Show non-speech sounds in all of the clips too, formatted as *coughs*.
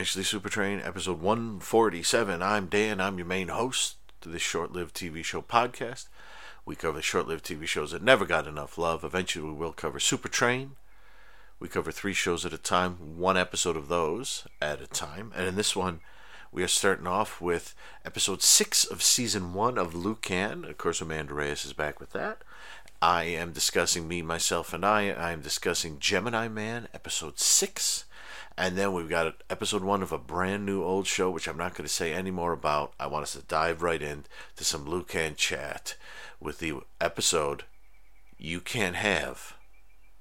Eventually Super Train, episode 147. I'm Dan, I'm your main host to this short lived TV show podcast. We cover short lived TV shows that never got enough love. Eventually, we will cover Super Train. We cover three shows at a time, one episode of those at a time. And in this one, we are starting off with episode six of season one of Lucan. Of course, Amanda Reyes is back with that. I am discussing Me, Myself, and I. I am discussing Gemini Man, episode six. And then we've got episode one of a brand new old show, which I'm not going to say any more about. I want us to dive right in to some Lucan chat with the episode You Can't Have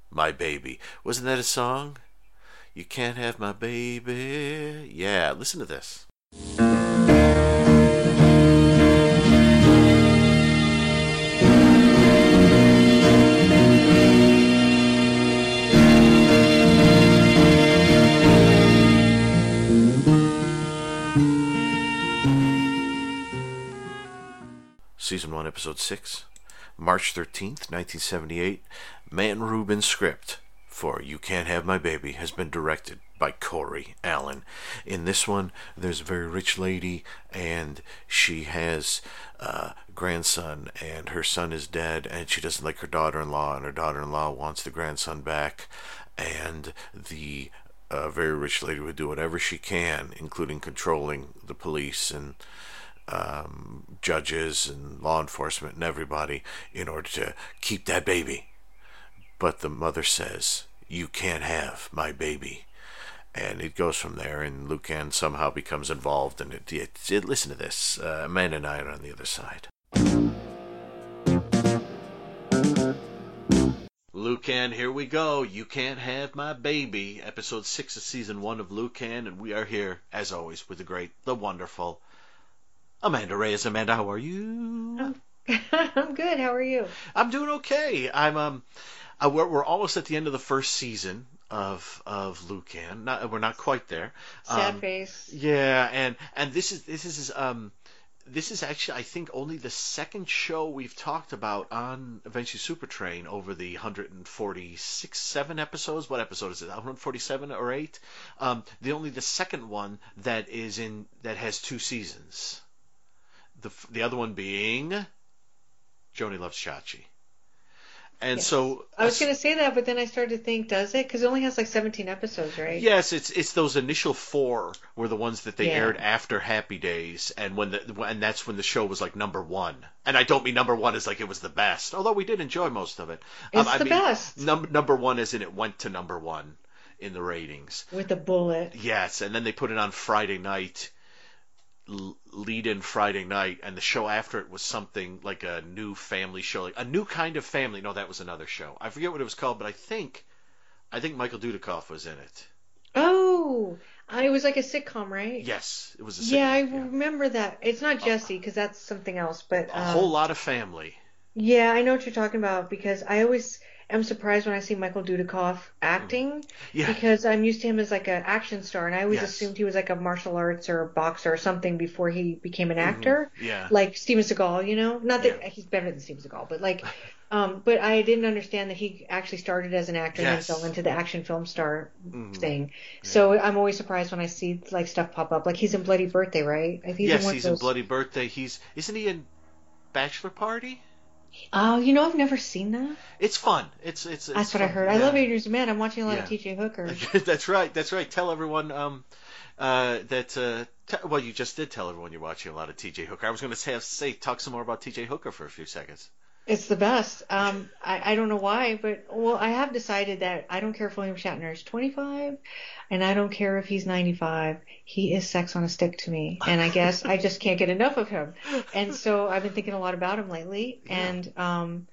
My Baby. Wasn't that a song? You Can't Have My Baby. Yeah, listen to this. Season 1, Episode 6, March 13th, 1978. Man Rubin script for You Can't Have My Baby has been directed by Corey Allen. In this one, there's a very rich lady, and she has a grandson, and her son is dead, and she doesn't like her daughter in law, and her daughter in law wants the grandson back, and the uh, very rich lady would do whatever she can, including controlling the police and um, judges and law enforcement and everybody in order to keep that baby. But the mother says, You can't have my baby. And it goes from there, and Lucan somehow becomes involved. And it, it, it listen to this. Uh, Amanda and I are on the other side. Lucan, here we go. You can't have my baby. Episode six of season one of Lucan, and we are here as always with the great, the wonderful, Amanda Reyes. Amanda, how are you? *laughs* I'm good. How are you? I'm doing okay. I'm um, I, we're, we're almost at the end of the first season of of Lucan. Not we're not quite there. Sad Um, face. Yeah, and and this is this is um this is actually I think only the second show we've talked about on Eventually Super Train over the 146 seven episodes. What episode is it? 147 or 8? Um the only the second one that is in that has two seasons. The the other one being Joanie Loves Chachi. And Yes. so I was going to say that, but then I started to think, does it? Because it only has like 17 episodes, right? Yes, it's it's those initial four were the ones that they Yeah. aired after Happy Days, and when the and that's when the show was like number one. And I don't mean number one as like it was the best, although we did enjoy most of it. Um, It's I the mean, best. Num- number one as in it went to number one in the ratings. With a bullet. Yes, and then they put it on Friday night, lead in Friday night, and the show after it was something like a new family show, like a new kind of family. No, that was another show. I forget what it was called, but I think, I think Michael Dudikoff was in it. Oh, I, it was like a sitcom, right? Yes, it was a sitcom. Yeah, I yeah. remember that. It's not Jesse because that's something else, but a um, whole lot of family. yeah, I know what you're talking about because I always am surprised when I see Michael Dudikoff acting Yeah, because I'm used to him as like an action star, and I always Yes. assumed he was like a martial arts or a boxer or something before he became an actor. yeah, like Steven Seagal, you know. Not that Yeah. he's better than Steven Seagal, but like, *laughs* um, but I didn't understand that he actually started as an actor Yes. and then fell into the action film star Mhm. thing. So I'm always surprised when I see like stuff pop up. Like he's in Bloody Birthday, right? He's yes, in he's of in. Bloody Birthday. He's isn't he in Bachelor Party? Oh, you know, I've never seen that. It's fun. It's it's. That's it's what I fun. heard. I Yeah. love Adrian Zmed. I'm watching a lot of T.J. Hooker. *laughs* that's right. That's right. Tell everyone um, uh, that. Uh, t- well, you just did tell everyone you're watching a lot of T.J. Hooker. I was going to say, say talk some more about T.J. Hooker for a few seconds. It's the best. Um, I, I don't know why, but well, I have decided that I don't care if William Shatner is 25, and I don't care if he's 95. He is sex on a stick to me, and I guess I just can't get enough of him. And so I've been thinking a lot about him lately, Yeah. and um,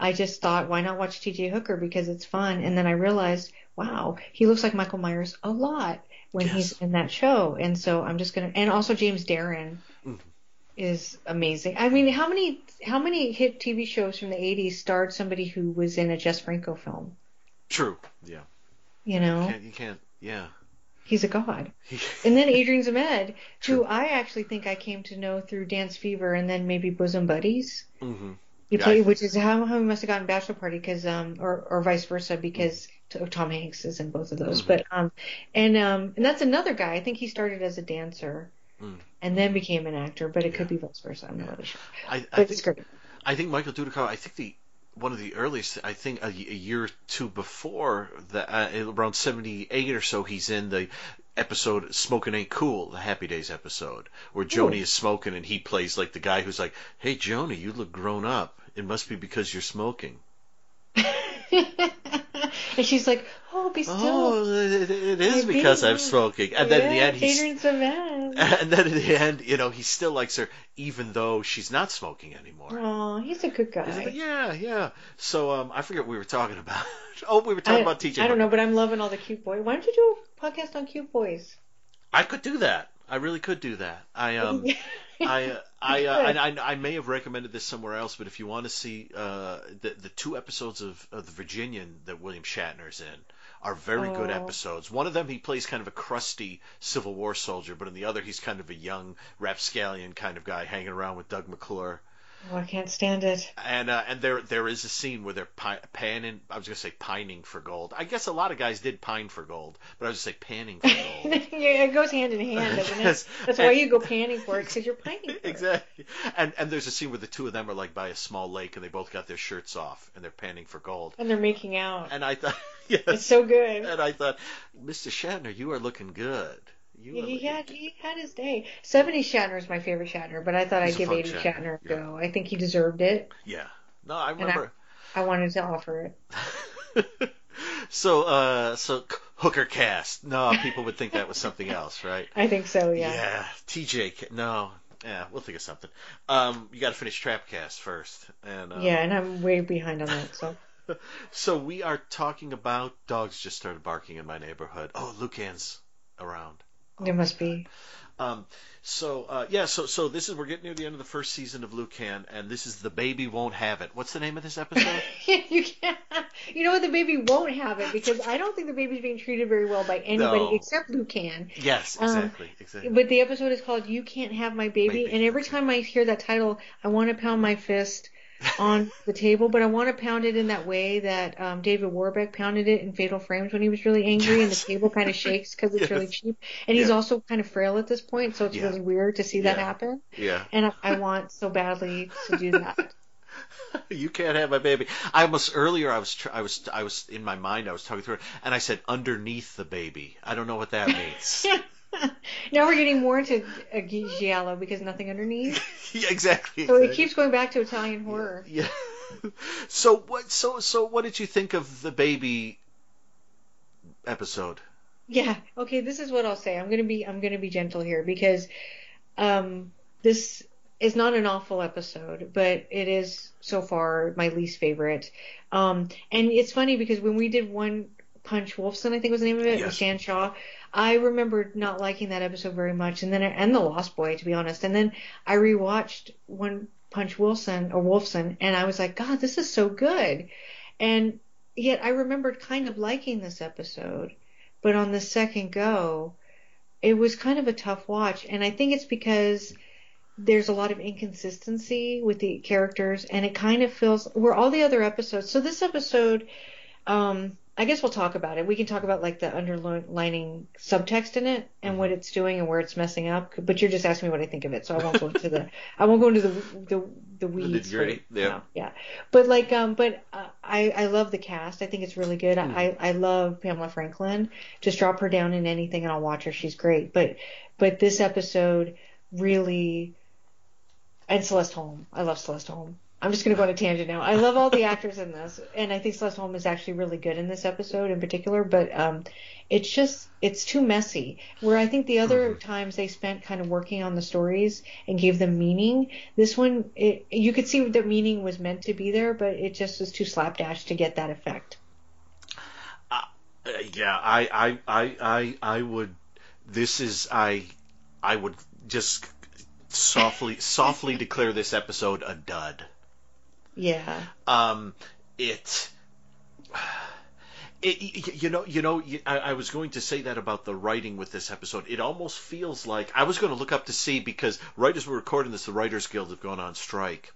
I just thought, why not watch T.J. Hooker because it's fun? And then I realized, wow, he looks like Michael Myers a lot when Yes. he's in that show, and so I'm just gonna. And also James Darren. Is amazing. I mean, how many how many hit TV shows from the 80s starred somebody who was in a Jess Franco film? True. Yeah. You know, Can't, you can't. Yeah. he's a god. *laughs* And then Adrian Zmed, who I actually think I came to know through Dance Fever and then maybe Bosom Buddies. Mm-hmm. He Yeah, played, which is how, how he must have gotten Bachelor Party, because um, or or vice versa, because t- Tom Hanks is in both of those. Mhm. But um, and um, and that's another guy. I think he started as a dancer, Mm. And then became an actor. But it could be vice versa. I'm not really sure. I, I But it's think great. I think Michael Dudikoff. I think the one of the earliest. I think a, a year or two before that, uh, around seventy eight or so, he's in the episode "Smoking Ain't Cool," the Happy Days episode, where Joanie Ooh. is smoking and he plays like the guy who's like, "Hey, Joanie, you look grown up. It must be because you're smoking." *laughs* and she's like, "Oh, be still." Oh, it, it is because I'm smoking. And then in the end, he's Adrian Savaz. *laughs* and then in the end, you know, he still likes her even though she's not smoking anymore. Oh, he's a good guy. Yeah, yeah. So um, I forget what we were talking about. *laughs* oh, we were talking I, about TJ. I don't know, but I'm loving all the cute boys. Why don't you do a podcast on cute boys? I could do that. I really could do that. I um, *laughs* I uh, I, uh, Good. I I may have recommended this somewhere else, but if you want to see uh the the two episodes of, of the Virginian that William Shatner's in are very good Oh. episodes. One of them he plays kind of a crusty Civil War soldier, but in the other he's kind of a young rapscallion kind of guy hanging around with Doug McClure. Oh, I can't stand it. And uh, and there there is a scene where they're pi- panning. I was gonna say pining for gold. I guess a lot of guys did pine for gold, but I was gonna say panning for gold. *laughs* yeah, it goes hand in hand, doesn't Yes. That's why you go panning for it because you're pining for it. exactly. And and there's a scene where the two of them are like by a small lake and they both got their shirts off and they're panning for gold. And they're making out. And I thought, *laughs* yes. It's so good. and I thought, Mr. Shatner, you are looking good. You He had good." he had his day. 70s Shatner is my favorite Shatner, but I thought He's I'd give eighty 80s Shatner, Shatner a yeah. go. I think he deserved it. Yeah. No, I I- remember. I wanted to offer it. *laughs* so uh so hooker cast. No, people would think that was something *laughs* else, right? I think so, yeah. Yeah, TJ. No, yeah, we'll think of something. Um, you got to finish Trapcast first, and um, Yeah, and I'm way behind on that. So *laughs* So we are talking about dogs just started barking in my neighborhood. Oh, Lucan's around. There must be. Um, so uh, yeah, so so this is we're getting near the end of the first season of Lucan, and this is the baby won't have it. What's the name of this episode? *laughs* you can't. You know what? The baby won't have it because I don't think the baby's being treated very well by anybody No. except Lucan. yes, Um, exactly, exactly. But the episode is called "You Can't Have My Baby,", Baby, and every time I hear that title, I want to pound my fist on the table. But I want to pound it in that way that um, David Warbeck pounded it in Fatal Frames when he was really angry, and the table kind of shakes because it's really cheap. And he's Yeah. also kind of frail at this point, so it's Yeah. really weird to see that Yeah. happen. yeah, And I, I want so badly to do that. *laughs* you can't have my baby. I almost earlier I was tr- I was I was in my mind I was talking through it, and I said underneath the baby. I don't know what that means. *laughs* *laughs* now we're getting more into uh, giallo because nothing underneath. *laughs* yeah, exactly. So it keeps going back to Italian horror. Yeah. *laughs* so what? So so what did you think of the baby episode? Yeah. Okay. This is what I'll say. I'm gonna be I'm gonna be gentle here because um, this is not an awful episode, but it is so far my least favorite. Um, and it's funny because when we did One Punch Wolfson, I think was the name of it, Yes. with Shaw. I remember not liking that episode very much, and then and the Lost Boy, to be honest. And then I rewatched One Punch Wilson or Wolfson, and I was like, God, this is so good. And yet I remembered kind of liking this episode, but on the second go, it was kind of a tough watch. And I think it's because there's a lot of inconsistency with the characters, and it kind of feels where all the other episodes. So this episode, um, I guess we'll talk about it. We can talk about like the underlining subtext in it and what it's doing and where it's messing up. But you're just asking me what I think of it, so I won't go into the *laughs* I won't go into the the, the weeds. nitty-gritty, yeah. now. yeah. But like um, but uh, I I love the cast. I think it's really good. Hmm. I I love Pamela Franklin. Just drop her down in anything and I'll watch her. She's great. But but this episode really and Celeste Holm. I love Celeste Holm. I'm just going to go on a tangent now. I love all the actors in this, and I think Celeste Holm is actually really good in this episode in particular. But um, it's just it's too messy. Where I think the other times they spent kind of working on the stories and gave them meaning. This one, it, you could see the meaning was meant to be there, but it just was too slapdash to get that effect. Uh, yeah, I, I, I, I, I would. This is I, I would just softly, softly declare this episode a dud. Yeah. Um, it. It, you know, you know, I, I was going to say that about the writing with this episode. It almost feels like I was going to look up to see because right as we're recording this, the Writers Guild have gone on strike,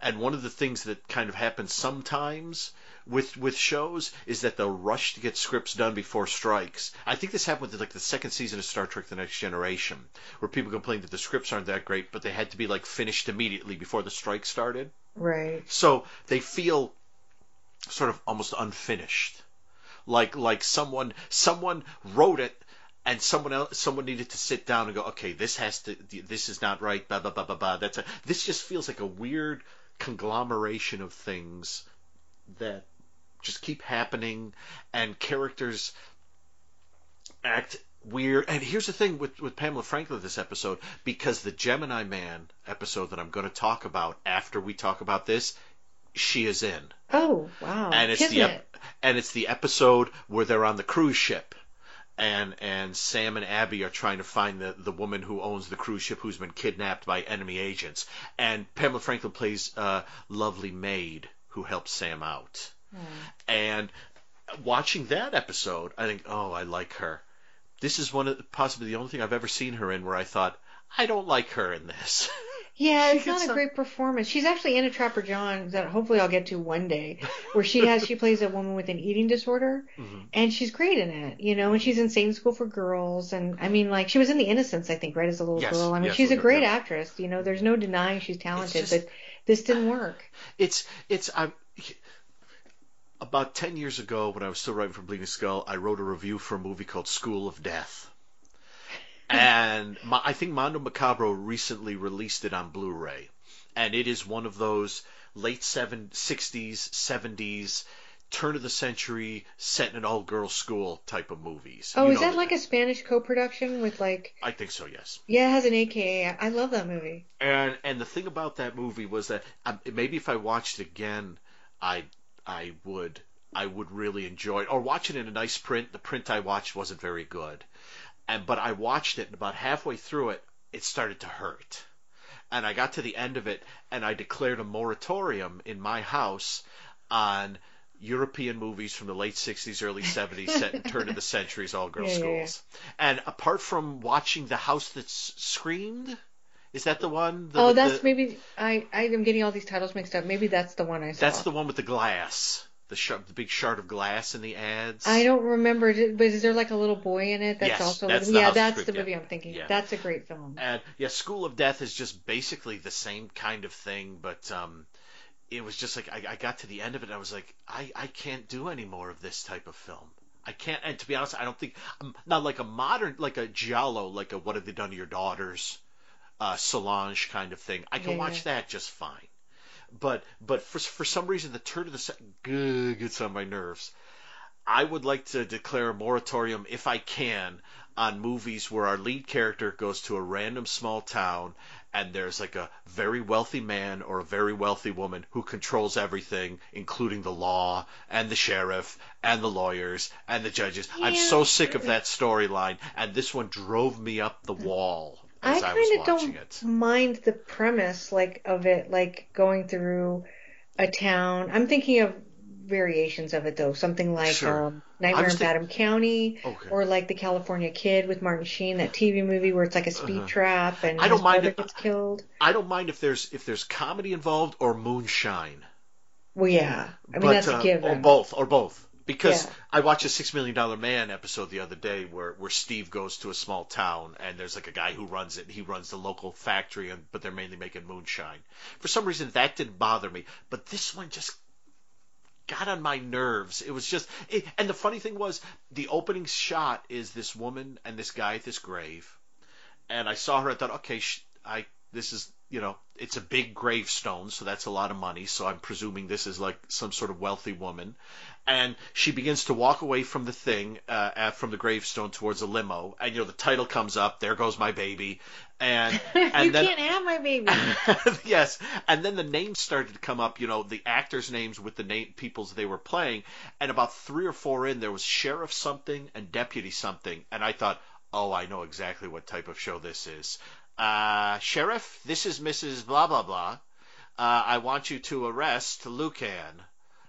And one of the things that kind of happens sometimes with with shows is that they'll rush to get scripts done before strikes. I think this happened with like the second season of Star Trek: The Next Generation, where people complained that the scripts aren't that great, but they had to be like finished immediately before the strike started. Right. So they feel sort of almost unfinished, like like someone someone wrote it and someone else someone needed to sit down and go okay this has to this is not right blah blah blah blah blah that's a this just feels like a weird conglomeration of things that just keep happening and characters act weird and here's the thing with with Pamela Franklin this episode because the Gemini Man episode that I'm going to talk about after we talk about this she is in. Oh wow. and it's the Kismet. ep- and it's the episode where they're on the cruise ship and and Sam and Abby are trying to find the the woman who owns the cruise ship who's been kidnapped by enemy agents. And Pamela Franklin plays a lovely maid who helps Sam out. Hmm. And watching that episode I think oh I like her this is one of the, possibly the only thing I've ever seen her in where I thought I don't like her in this *laughs* Yeah, it's not a some- great performance. She's actually in a Trapper John that hopefully I'll get to one day, where she has she plays a woman with an eating disorder, Mm-hmm. and she's great in it. You know, and she's in Same School for Girls, and I mean, like she was in The Innocents, I think, right as a little Yes, girl. I mean, yes, she's a great girl. actress. You know, there's no denying she's talented, just- but this didn't work. It's it's I'm about ten years ago when I was still writing for Bleeding Skull, I wrote a review for a movie called School of Death, *laughs* and my, I think Mondo Macabro recently released it on Blu-ray, and it is one of those late seven, 60s, 70s, turn of the century, set in an all-girls school type of movies. Oh, You is that like a Spanish co-production with like? I think so, yes. Yeah, it has an AKA. I love that movie. And and the thing about that movie was that um, maybe if I watched it again, I I would I would really enjoy it. Or watch it in a nice print. The print I watched wasn't very good, and but I watched it and about halfway through it, it started to hurt, and I got to the end of it and I declared a moratorium in my house on. European movies from the late 60s, early 70s, set in turn of the centuries, all girls *laughs* Yeah, yeah, yeah. schools. And apart from watching The House That Screamed, is that the one? The, oh, the- that's maybe I I am getting all these titles mixed up. Maybe that's the one I saw. That's the one with the glass, the sh- the big shard of glass in the ads. I don't remember, but is there like a little boy in it? That's Yes, also that's the yeah, that's Script, the yeah. movie I'm thinking. Yeah. That's a great film. And yeah, School of Death is just basically the same kind of thing, but um, it was just like I, I got to the end of it, and I was like, I I can't do any more of this type of film. I can't, and to be honest, I don't think um, not like a modern, like a giallo, like a What Have They Done to Your Daughters, uh, Solange kind of thing. I can Yeah, watch that just fine. But but for for some reason, the turn of the set gets on my nerves. I would like to declare a moratorium, if I can, on movies where our lead character goes to a random small town and there's like a very wealthy man or a very wealthy woman who controls everything, including the law and the sheriff and the lawyers and the judges. I'm so sick of that storyline, and this one drove me up the wall I I, kind of don't it. mind the premise like of it, like going through a town. I'm thinking of variations of it though, something like Sure. um, Nightmare in think- Badham County, Okay. or like The California Kid with Martin Sheen, that TV movie where it's like a speed Uh-huh. trap and I don't mind it. gets killed. I don't mind if there's if there's comedy involved or moonshine. Well, yeah, I mean but, that's uh, a given. Or both, or both. Because Yeah. I watched a Six Million Dollar Man episode the other day where, where Steve goes to a small town and there's like a guy who runs it. and He runs the local factory, and, but they're mainly making moonshine. For some reason, that didn't bother me. But this one just got on my nerves. It was just, it, and the funny thing was, the opening shot is this woman and this guy at this grave, and I saw her. I thought, okay, sh- I this is you know, it's a big gravestone, so that's a lot of money. So I'm presuming this is like some sort of wealthy woman, and she begins to walk away from the thing, uh, uh, from the gravestone towards a limo, and you know the title comes up. There goes my baby, and *laughs* and you then can't have my baby. *laughs* yes, and then the names started to come up. You know, the actors' names with the name peoples they were playing, and about three or four in there was sheriff something and deputy something, and I thought, oh, I know exactly what type of show this is. Uh, sheriff, this is Mrs. Blah blah blah. Uh, I want you to arrest Lucan.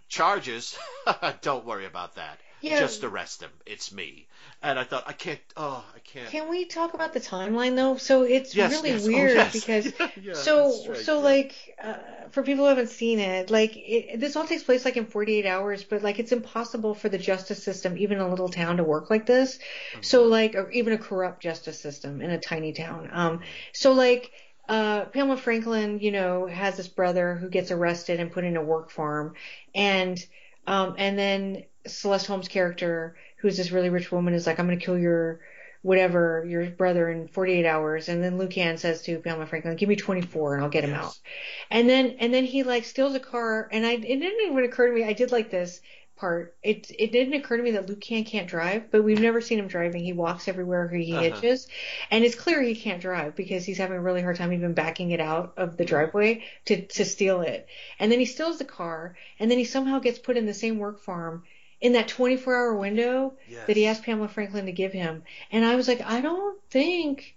Charges? *laughs* Don't worry about that. Yeah. just arrest him. It's me. And I thought I can't. Oh, I can't. Can we talk about the timeline though? So it's Yes, really yes. Oh, weird yes. *laughs* because Yeah, yeah, so right, so yeah. like uh, for people who haven't seen it, like it, this all takes place like in 48 hours, but like it's impossible for the justice system, even a little town, to work like this. Mm-hmm. So like, or even a corrupt justice system in a tiny town. Um, so like. Uh, Pamela Franklin, you know, has this brother who gets arrested and put in a work farm, and um, and then Celeste Holm's character, who's this really rich woman, is like, I'm gonna kill your whatever your brother in 48 hours, and then Lucan says to Pamela Franklin, give me 24 and I'll get him Yes. out. And then and then he like steals a car, and I it didn't even occur to me. I did like this part. It it didn't occur to me that Lucan can't drive, but we've never seen him driving. He walks everywhere he Uh-huh. hitches, and it's clear he can't drive because he's having a really hard time even backing it out of the driveway to to steal it. And then he steals the car, and then he somehow gets put in the same work farm in that 24 hour window Yes. that he asked Pamela Franklin to give him. And I was like, I don't think.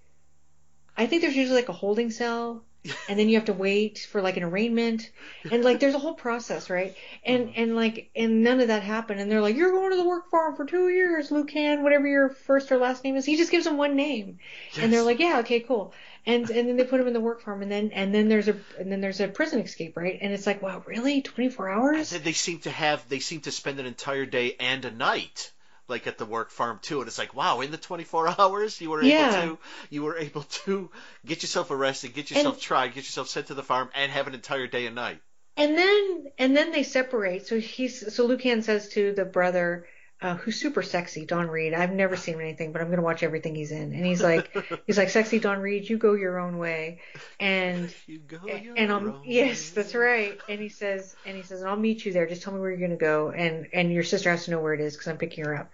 I think there's usually like a holding cell, *laughs* and then you have to wait for like an arraignment, and like there's a whole process, right? And Mm-hmm. and like and none of that happened. And they're like, you're going to the work farm for two years, Lucan, whatever your first or last name is. He just gives them one name, and they're like, yeah, okay, cool. And and then they put him in the work farm, and then and then there's a and then there's a prison escape, right? And it's like, wow, really, 24 hours? then they seem to have they seem to spend an entire day and a night like at the work farm too and it's like wow in the 24 *laughs* hours you were Yeah. able to you were able to get yourself arrested get yourself And- tried get yourself sent to the farm and have an entire day and night And then and then they separate. So he's so Lucan says to the brother, uh, who's super sexy, Don Reed. I've never seen anything, but I'm gonna watch everything he's in. And he's like, *laughs* he's like, sexy Don Reed, you go your own way. And *laughs* you go and, your and own yes, that's right. And he says, and he says, and I'll meet you there. Just tell me where you're gonna go, and and your sister has to know where it is because I'm picking her up.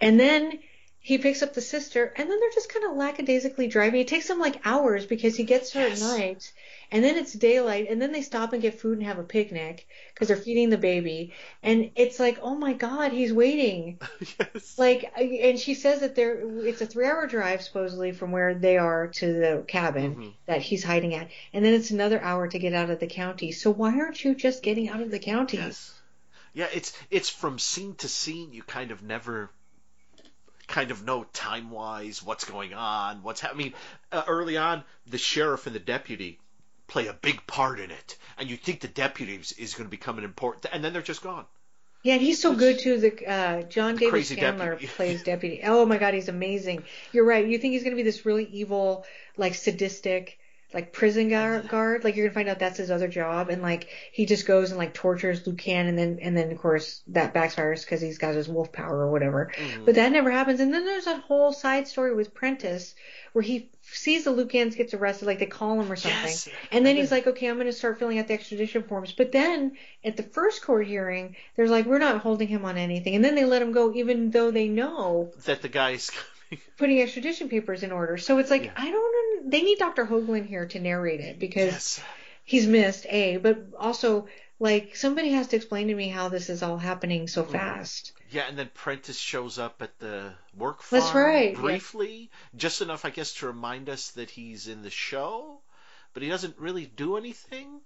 And then he picks up the sister, and then they're just kind of lackadaisically driving. It takes them like hours because he gets her Yes. at night, and then it's daylight, and then they stop and get food and have a picnic because they're feeding the baby, and it's like, oh my God, he's waiting. *laughs* yes Like, and she says that there, it's a three-hour drive supposedly from where they are to the cabin Mhm. that he's hiding at, and then it's another hour to get out of the county. So why aren't you just getting out of the county? yes yeah it's it's from scene to scene you kind of never kind of know time wise what's going on what's happening I mean, uh, early on the sheriff and the deputy play a big part in it and you think the deputy is, going to become an important and then they're just gone Yeah, and he's so good too. The uh, John David crazy Chandler deputy. *laughs* plays deputy. Oh my God, he's amazing. You're right. You think he's gonna be this really evil, like sadistic, like prison guard, guard. Like you're gonna find out that's his other job, and like he just goes and like tortures Lucan, and then and then of course that backfires because he's got his wolf power or whatever. Mm-hmm. But that never happens. And then there's that whole side story with Prentice where he sees the Lucans gets arrested, like they call him or something. Yes. And then he's like, okay, I'm to start filling out the extradition forms. But then at the first court hearing, there's like, we're not holding him on anything. And then they let him go, even though they know that the guy's putting extradition papers in order. So it's like, Yeah. I don't. They need Dr. Hoagland here to narrate it because yes he's missed, A, but also, like, somebody has to explain to me how this is all happening so mm. fast. Yeah, and then Prentice shows up at the work farm That's right, yeah. briefly, just enough, I guess, to remind us that he's in the show, but he doesn't really do anything.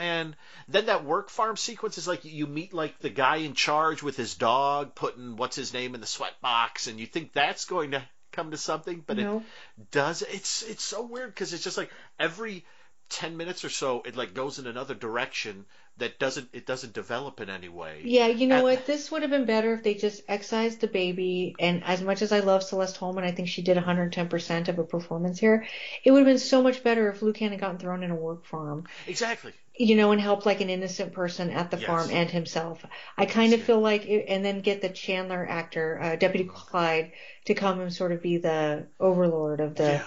And then that work farm sequence is like you meet like the guy in charge with his dog putting what's his name in the sweat box, and you think that's going to come to something, but No. it does. It's it's so weird because it's just like every ten minutes or so, it like goes in another direction that doesn't it doesn't develop in any way. Yeah, you know And- what? This would have been better if they just excised the baby. And as much as I love Celeste Holman, I think she did 110% of a performance here. It would have been so much better if Lucan had gotten thrown in a work farm, Exactly. You know, and help like an innocent person at the Yes. farm and himself. I kind of feel like, it, and then get the Chandler actor, uh, Deputy Clyde, to come and sort of be the overlord of the yeah.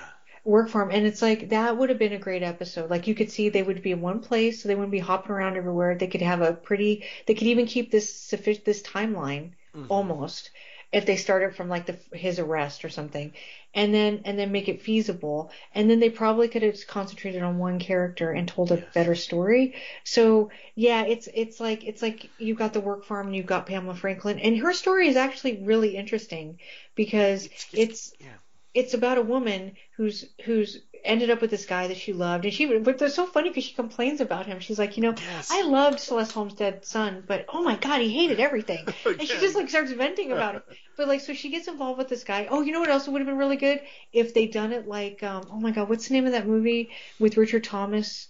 work farm and it's like that would have been a great episode like you could see they would be in one place so they wouldn't be hopping around everywhere they could have a pretty they could even keep this sufficient this timeline Mhm. almost if they started from like the his arrest or something and then and then make it feasible. And then they probably could have concentrated on one character and told a better story. So yeah it's it's like it's like you've got the work farm and you've got Pamela Franklin. And her story is actually really interesting because it's yeah. it's about a woman who's who's ended up with this guy that she loved, and she but it's so funny because she complains about him. She's like, you know, Yes. I loved Celeste Holm's dead son, but oh my god, he hated everything, *laughs* and she just like starts venting about it. *laughs* But like, so she gets involved with this guy. Oh, you know what else would have been really good if they done it like, um, oh my god, what's the name of that movie with Richard Thomas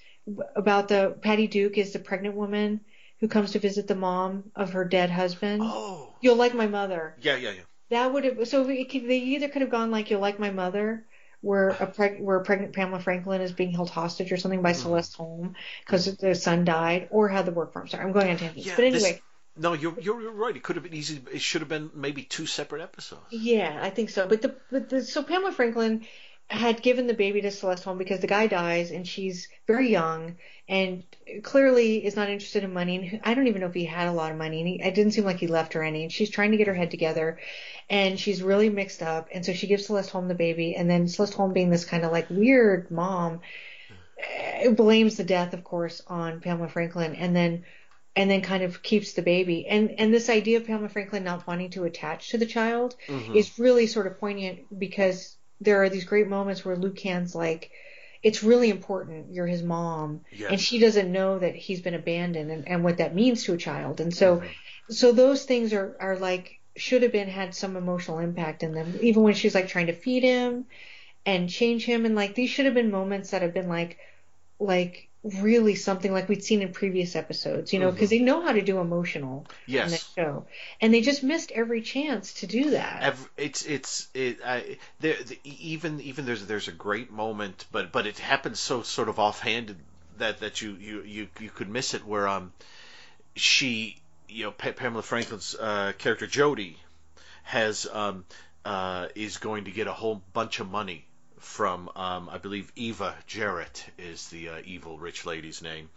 about the Patty Duke is the pregnant woman who comes to visit the mom of her dead husband. Oh. You'll like my mother. Yeah, yeah, yeah. That would have so it could, they either could have gone like you'll like my mother, where a preg- where a pregnant Pamela Franklin is being held hostage or something by Mm-hmm. Celeste Holm because the son died, or had the work farm. Sorry, I'm going on tangents. Yeah, but this- anyway, No, you're, you're you're right. It could have been easy. It should have been maybe two separate episodes. yeah, I think so. But the but the so Pamela Franklin had given the baby to Celeste Holm because the guy dies and she's very young and clearly is not interested in money. And I don't even know if he had a lot of money. And he, it didn't seem like he left her any. And she's trying to get her head together, and she's really mixed up. And so she gives Celeste Holm the baby, and then Celeste Holm, being this kind of like weird mom, eh, blames the death, of course, on Pamela Franklin, and then and then kind of keeps the baby. And and this idea of Pamela Franklin not wanting to attach to the child Mhm. is really sort of poignant because there are these great moments where Lucan's like, it's really important. You're his mom, Yes. and she doesn't know that he's been abandoned and, and what that means to a child. And so, Mhm. so those things are are like should have been had some emotional impact in them. Even when she's like trying to feed him and change him, and like these should have been moments that have been like, like really something like we'd seen in previous episodes, you know, because they know how to do emotional in the Yes. show, and they just missed every chance to do that. Ev- it's it's it I, there the, even even there's there's a great moment but but it happens so sort of offhanded that that you you you, you could miss it where um she you know pa- Pamela Franklin's uh, character Jody has um uh is going to get a whole bunch of money from um I believe Eva Jarrett is the uh, evil rich lady's name.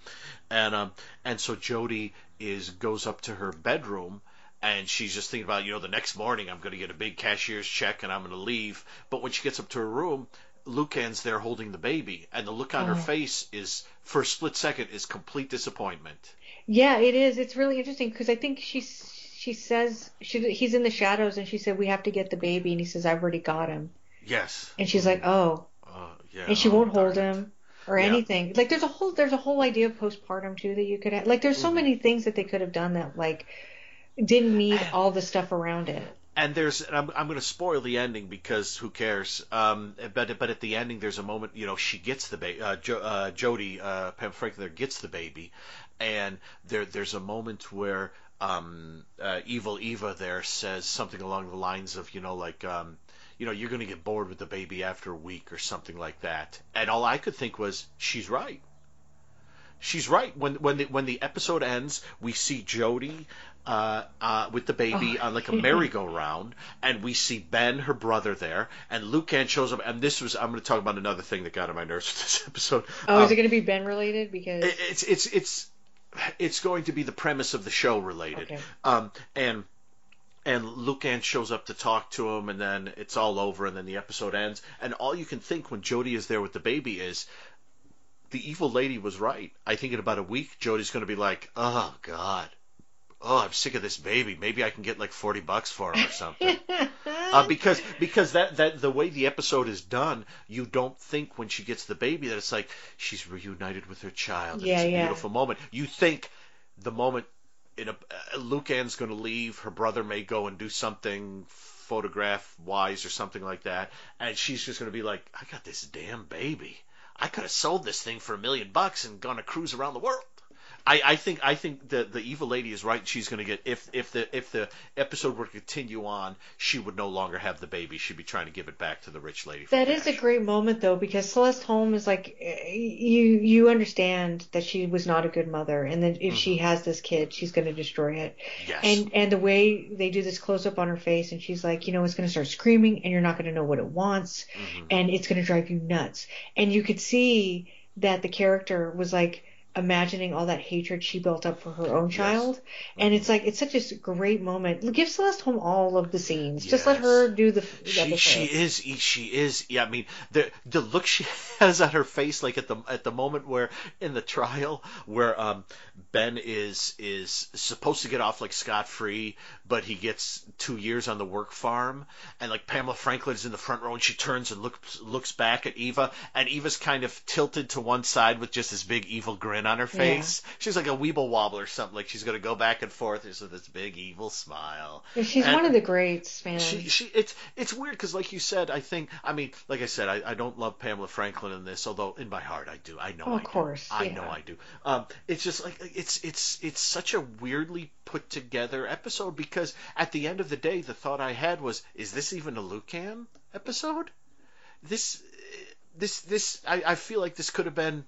And um and so Jody is goes up to her bedroom and she's just thinking about you know the next morning I'm going to get a big cashier's check and I'm going to leave. But when she gets up to her room Lucan's there holding the baby and the look on Oh. her face is for a split second is complete disappointment. Yeah, it is. It's really interesting because I think she's she says she he's in the shadows and she said we have to get the baby. And he says I've already got him yes and she's like oh uh, yeah and she won't hold him or Yeah. anything. Like there's a whole there's a whole idea of postpartum too that you could have. Like there's so Mhm. many things that they could have done that like didn't need *sighs* all the stuff around it. and there's and I'm I'm going to spoil the ending because who cares? Um, but but at the ending there's a moment you know she gets the baby. Uh, jo- uh, Jody uh, Pam Franklin there gets the baby, and there there's a moment where um, uh, evil Eva there says something along the lines of you know like um, you know you're going to get bored with the baby after a week or something like that. And all I could think was she's right. She's right. When when the when the episode ends, we see Jody uh, uh, with the baby Oh. on like a *laughs* merry-go-round, and we see Ben, her brother, there, and Lucan shows up. And this was I'm going to talk about another thing that got on my nerves *laughs* with this episode. Oh, Um, is it going to be Ben related? Because it- it's it's it's it's going to be the premise of the show related. Okay. Um, and and Lucan shows up to talk to him, and then it's all over, and then the episode ends. And all you can think when Jody is there with the baby is, the evil lady was right. I think in about a week, Jody's going to be like, "Oh God, oh I'm sick of this baby. Maybe I can get like forty bucks for him or something." *laughs* uh, because because that that the way the episode is done, you don't think when she gets the baby that it's like she's reunited with her child. and Yeah, it's a yeah. beautiful moment. You think the moment in a uh, Lucan's going to leave, her brother may go and do something photograph wise or something like that, and she's just going to be like, I got this damn baby. I could have sold this thing for a million bucks and gone to cruise around the world. I, I think I think the the evil lady is right. She's going to get if if the if the episode were to continue on, she would no longer have the baby. She'd be trying to give it back to the rich lady. for That is a great moment though, because Celeste Holm is like, eh, you you understand that she was not a good mother, and that if she has this kid, she's going to destroy it. yes. And and the way they do this close up on her face, and she's like, you know, it's going to start screaming, and you're not going to know what it wants, Mhm. and it's going to drive you nuts. And you could see that the character was like, imagining all that hatred she built up for her own child. And it's like it's such a great moment. Give Celeste Holm all of the scenes. Just let her do the, the She, episode. she is she is yeah I mean the the look she *laughs* has on her face like at the at the moment where in the trial where um Ben is is supposed to get off like scot free but he gets two years on the work farm and like Pamela Franklin's in the front row and she turns and looks looks back at Eva and Eva's kind of tilted to one side with just this big evil grin on her face she's like a weeble wobble or something like she's gonna go back and forth there's this big evil smile She's And- one of the greats, man. she, she, it's it's weird because, like you said, I think, I mean, like I said, I, I don't love Pamela Franklin in this, although in my heart I do. I know, Oh, I of do. course, I yeah. know, I do. Um, it's just like it's it's it's such a weirdly put together episode because at the end of the day, the thought I had was, is this even a Lucan episode? This this this I, I feel like this could have been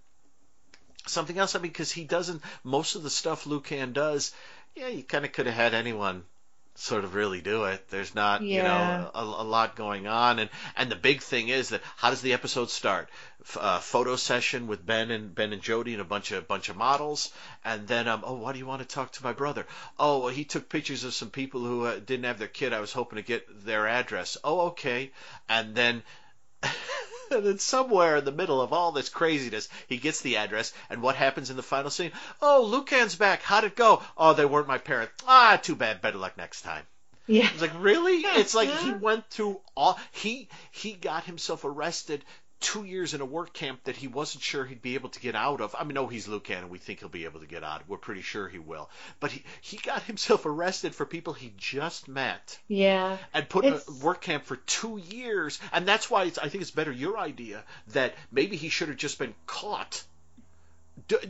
something else. I mean, because he doesn't most of the stuff Lucan does. Yeah, you kind of could have had anyone sort of really do it. There's not, you know, a, a lot going on, and and the big thing is that how does the episode start? F- uh, photo session with Ben and Ben and Jody and a bunch of bunch of models, and then um, oh, why do you want to talk to my brother? Oh, well, he took pictures of some people who uh, didn't have their kid. I was hoping to get their address. Oh, okay, and then. *laughs* And then somewhere in the middle of all this craziness, he gets the address, and what happens in the final scene? Oh, Lucan's back. How'd it go? Oh, they weren't my parents. Ah, too bad. Better luck next time. yeah. It's like really? *laughs* It's like he went through all. He he got himself arrested two years in a work camp that he wasn't sure he'd be able to get out of. I mean, no, he's Lucan, and we think he'll be able to get out. We're pretty sure he will. But he he got himself arrested for people he just met Yeah. and put in a work camp for two years, and that's why it's, I think it's better your idea that maybe he should have just been caught,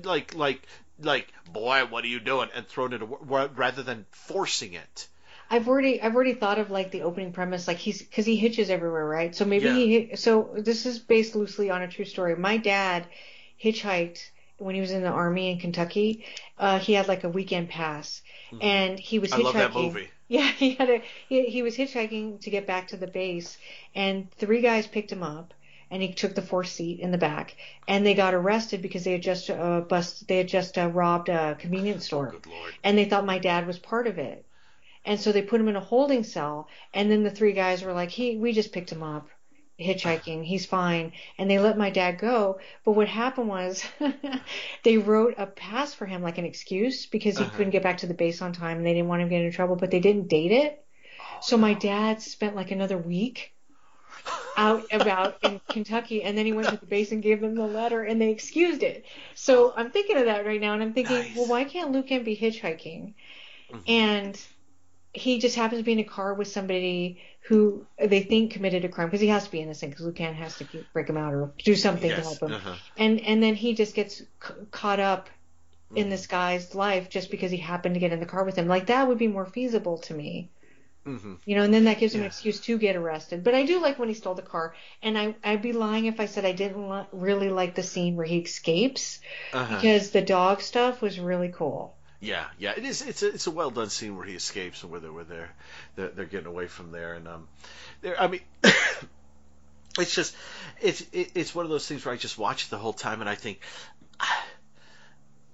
like like like boy, what are you doing, and thrown into rather than forcing it. I've already I've already thought of like the opening premise like he's because he hitches everywhere right so maybe Yeah. he so this is based loosely on a true story my dad hitchhiked when he was in the army in Kentucky uh, he had like a weekend pass and he was Mm-hmm. I hitchhiking love that movie. *laughs* yeah he had a he, he was hitchhiking to get back to the base and three guys picked him up and he took the fourth seat in the back and they got arrested because they had just uh, bust they had just uh, robbed a convenience store Good lord. and they thought my dad was part of it. And so they put him in a holding cell, and then the three guys were like, "He, we just picked him up, hitchhiking. He's fine." And they let my dad go. But what happened was, *laughs* they wrote a pass for him, like an excuse, because he Uh-huh. couldn't get back to the base on time, and they didn't want him to get into trouble. But they didn't date it. So my dad spent like another week out about in *laughs* Kentucky, and then he went to the base and gave them the letter, and they excused it. So I'm thinking of that right now, and I'm thinking, Nice. well, why can't Lucan be hitchhiking? Mhm. And he just happens to be in a car with somebody who they think committed a crime because he has to be innocent because Lucan has to keep, break him out or do something to help him. uh-huh. And and then he just gets c- caught up Mm-hmm. in this guy's life just because he happened to get in the car with him. Like that would be more feasible to me. hmm You know, and then that gives him Yeah. an excuse to get arrested. But I do like when he stole the car, and I I'd be lying if I said I didn't li- really like the scene where he escapes Uh-huh. because the dog stuff was really cool. Yeah, yeah, it is. It's a, it's a well done scene where he escapes and where they're where they're they're, they're getting away from there, and um, there. I mean, *coughs* it's just it's it, it's one of those things where I just watch it the whole time, and I think. *sighs*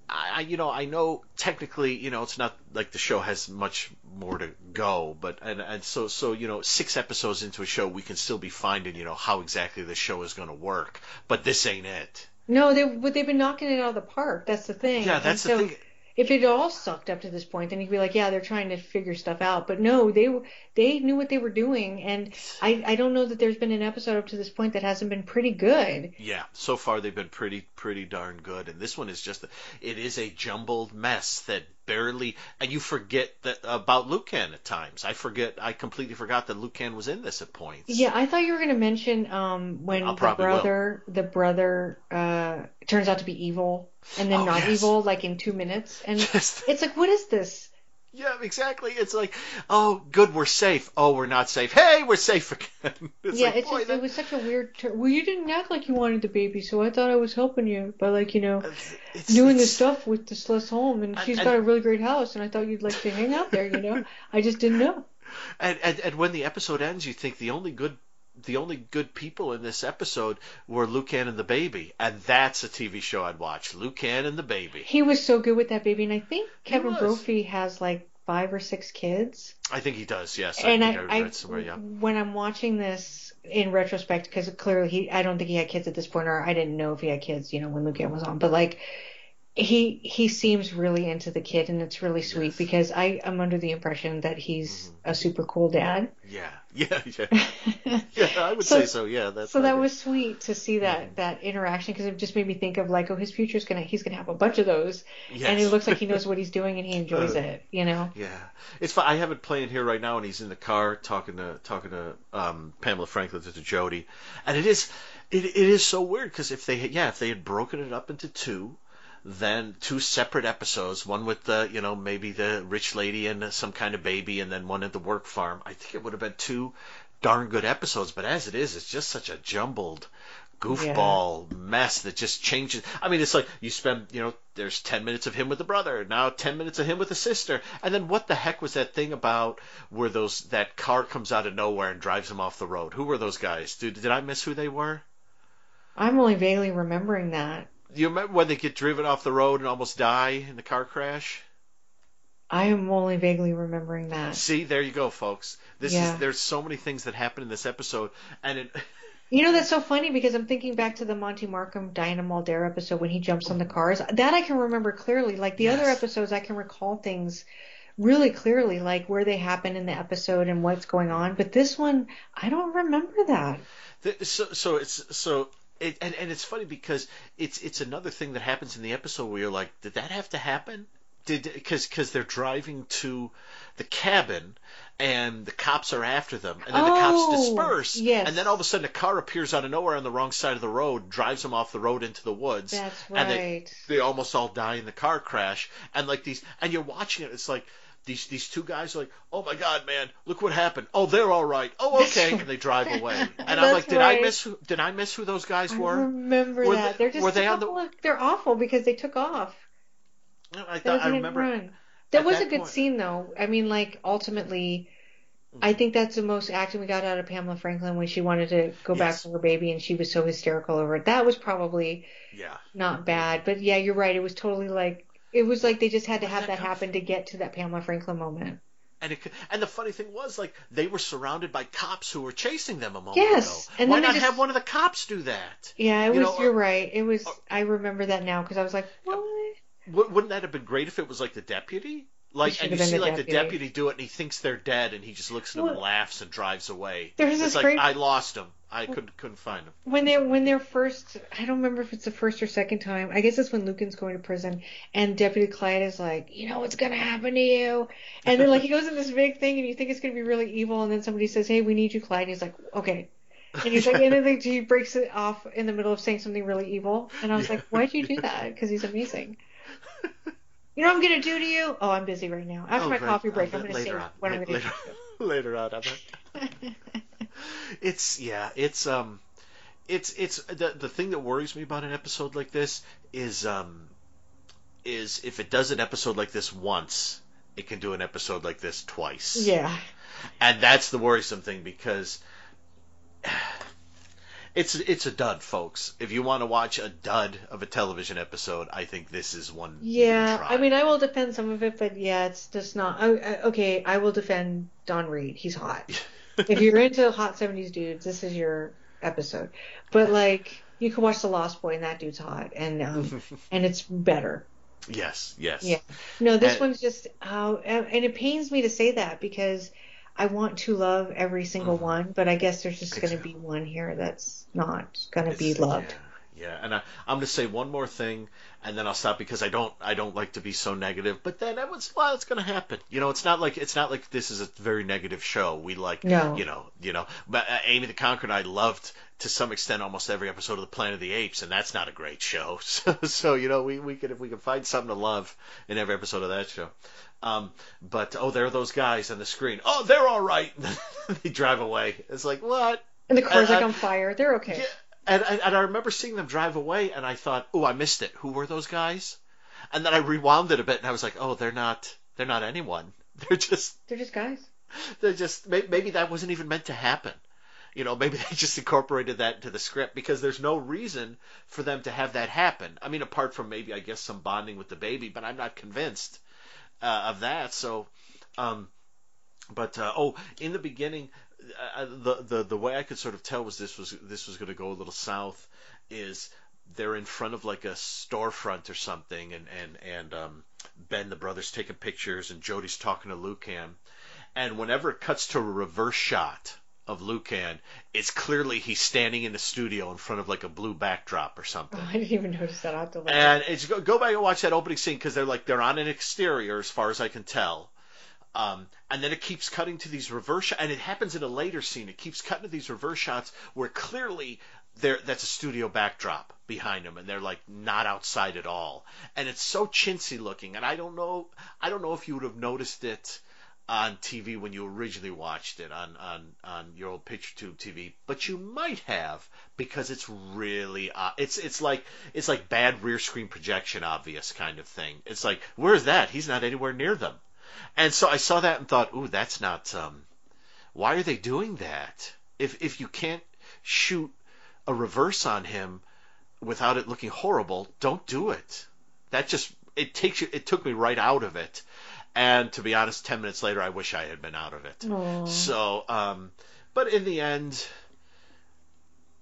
I, I- you know, I know technically, you know, it's not like the show has much more to go, but and and so so you know, six episodes into a show, we can still be finding, you know, how exactly the show is going to work. But this ain't it. No, they but they've been knocking it out of the park. That's the thing. Yeah, that's the so thing. If it all sucked up to this point, then you'd be like, yeah, they're trying to figure stuff out. But no, they they knew what they were doing, and I I don't know that there's been an episode up to this point that hasn't been pretty good. Yeah, so far they've been pretty pretty darn good, and this one is just it is a jumbled mess that barely and you forget that about Lucan at times. I forget I completely forgot that Lucan was in this at points. Yeah, I thought you were gonna mention um when I'll the probably will. brother the brother uh turns out to be evil and then Oh, not yes. evil like in two minutes, and *laughs* it's like, what is this? Yeah, exactly. It's like, oh, good, we're safe. Oh, we're not safe. Hey, we're safe again. *laughs* It's yeah, like, it's boy, just, that- it was such a weird. Tur- well, you didn't act like you wanted the baby, so I thought I was helping you by like you know it's, doing this stuff with the Celeste Holm, and she's and- got a really great house, and I thought you'd like to hang out there. You know, *laughs* I just didn't know. And, and and when the episode ends, you think the only good the only good people in this episode were Lucan and the baby, and that's a TV show I'd watch. Lucan and the baby. He was so good with that baby, and I think Kevin. Brophy has like five or six kids. I think he does. Yes, and I I, think I, I, read somewhere. Yeah. when I'm watching this in retrospect, because clearly he, I don't think he had kids at this point, or I didn't know if he had kids, you know, when Lucan was on. But like, he he seems really into the kid, and it's really sweet Yes. because I am under the impression that he's Mhm. a super cool dad. Yeah, *laughs* yeah, yeah. *laughs* Yeah, I would So- say so. Yeah, that's so that was sweet to see that Mhm. that interaction because it just made me think of like, oh, his future's gonna he's gonna have a bunch of those, yes. and it looks like he *laughs* knows what he's doing and he enjoys Uh, it, you know. Yeah, it's fun. I have it playing here right now, and he's in the car talking to talking to um, Pamela Franklin to Jody, and it is it, it is so weird because if they had, yeah if they had broken it up into two, then two separate episodes, one with the you know maybe the rich lady and some kind of baby, and then one at the work farm. I think it would have been two darn good episodes, but as it is, it's just such a jumbled goofball mess that just changes. I mean, it's like you spend, you know, there's 10 minutes of him with the brother, now 10 minutes of him with the sister, and then what the heck was that thing about where those that car comes out of nowhere and drives him off the road? Who were those guys? Did, did I miss who they were? I'm only vaguely remembering that. You remember when they get driven off the road and almost die in the car crash? I am only vaguely remembering that. See, there you go, folks. This Yeah. is there's so many things that happen in this episode, and it, *laughs* You know, that's so funny because I'm thinking back to the Monte Markham Diana Muldaur episode when he jumps on the cars. That I can remember clearly. Like the other episodes, I can recall things really clearly, like where they happen in the episode and what's going on. But this one, I don't remember that. So so it's so it, and and it's funny because it's it's another thing that happens in the episode where you're like, did that have to happen? Did because because they're driving to the cabin and the cops are after them and then the cops Oh, disperse yes. and then all of a sudden a car appears out of nowhere on the wrong side of the road drives them off the road into the woods That's and they, right. they almost all die in the car crash and like these and you're watching it it's like these these two guys are like oh my god man look what happened oh they're all right oh okay and they drive *laughs* away and i'm like did i miss who did i miss who those guys were?" I remember Were that. they- They're just were they on oh, the- awful. they're awful because they took off. i thought i remember run. That was that a good point- scene though. I mean, like ultimately, I mm. think that's the most acting we got out of Pamela Franklin when she wanted to go back Yes. to her baby and she was so hysterical over it. That was probably yeah not bad. But yeah, you're right. It was totally like it was like they just had to have that happen to get to that Pamela Franklin moment. and it, and the funny thing was like they were surrounded by cops who were chasing them a moment Yes, ago and why not just- have one of the cops do that Yeah, it You was. know, you're or- right. It was. or- I remember that now because I was like, what? Wouldn't that have been great if it was like the deputy? Like, and you see the like the deputy. deputy do it, and he thinks they're dead, and he just looks at them and laughs and drives away. There's It's this like great I lost him. I couldn't couldn't find him. when they're when they're first I don't remember if it's the first or second time. I guess it's when Lucan's going to prison and Deputy Clyde is like, you know what's gonna happen to you and then like he goes in this big thing and you think it's gonna be really evil and then somebody says, Hey, we need you, Clyde and he's like, Okay. And he's like *laughs* and then he breaks it off in the middle of saying something really evil and I was Yeah. like, Why'd you do that? Because he's amazing. *laughs* You know what I'm gonna do to you? Oh, I'm busy right now. After Oh, my right. coffee break, Uh, I'm gonna say on. what I'm gonna later, later on. *laughs* *laughs* It's yeah, it's um, it's it's the the thing that worries me about an episode like this is um, is if it does an episode like this once, it can do an episode like this twice. Yeah. and that's the worrisome thing because it's it's a dud, folks. If you want to watch a dud of a television episode, I think this is one. Yeah. I mean, I will defend some of it, but yeah, it's just not. I, I, okay, I will defend Don Reed. He's hot. *laughs* if you're into hot 70s dudes, this is your episode. But like, you can watch The Lost Boy, and that dude's hot, and um, *laughs* and it's better. yes, yes, Yeah. No, this And- one's just. Oh, and and it pains me to say that because I want to love every single Mhm. one, but I guess there's just going to be one here that's not going to be loved. Yeah, and I, I'm going to say one more thing, and then I'll stop because I don't I don't like to be so negative. But then it was well, it's going to happen. You know, it's not like it's not like this is a very negative show. We like No. you know you know. But uh, Amy the Conqueror and I loved to some extent almost every episode of the Planet of the Apes, and that's not a great show. *laughs* So, so you know we we could if we could find something to love in every episode of that show. Um, but oh, there are those guys on the screen. Oh, they're all right. *laughs* they drive away. It's like what? And the car's Uh, like on fire. They're okay. Yeah, and, and and I remember seeing them drive away, and I thought, oh, I missed it. Who were those guys? And then I rewound it a bit, and I was like, oh, they're not, they're not anyone. *laughs* They're just, *laughs* They're just guys. they're just. may- Maybe that wasn't even meant to happen. You know, maybe *laughs* they just incorporated that into the script because there's no reason for them to have that happen. I mean, apart from maybe I guess some bonding with the baby, but I'm not convinced uh, of that. So, um, but uh, oh, in the beginning, the the the way I could sort of tell was this was this was going to go a little south is they're in front of like a storefront or something, and and and um, Ben the brother's taking pictures, and Jody's talking to Lucan, and whenever it cuts to a reverse shot of Lucan, it's clearly he's standing in the studio in front of like a blue backdrop or something. Oh, I didn't even notice that. I have to look. And it's go, go back and watch that opening scene because they're like they're on an exterior as far as I can tell. Um, and then it keeps cutting to these reverse and it happens in a later scene. It keeps cutting to these reverse shots where clearly there that's a studio backdrop behind them, and they're like not outside at all. And it's so chintzy looking, and I don't know, I don't know if you would have noticed it on TV when you originally watched it on on on your old picture tube TV, but you might have because it's really uh, it's it's like it's like bad rear screen projection obvious kind of thing. It's like where's that? He's not anywhere near them. And so I saw that and thought, ooh, that's not um why are they doing that? If if you can't shoot a reverse on him without it looking horrible, don't do it. That just it takes you it took me right out of it. And to be honest, ten minutes later I wish I had been out of it. Aw. So um but in the end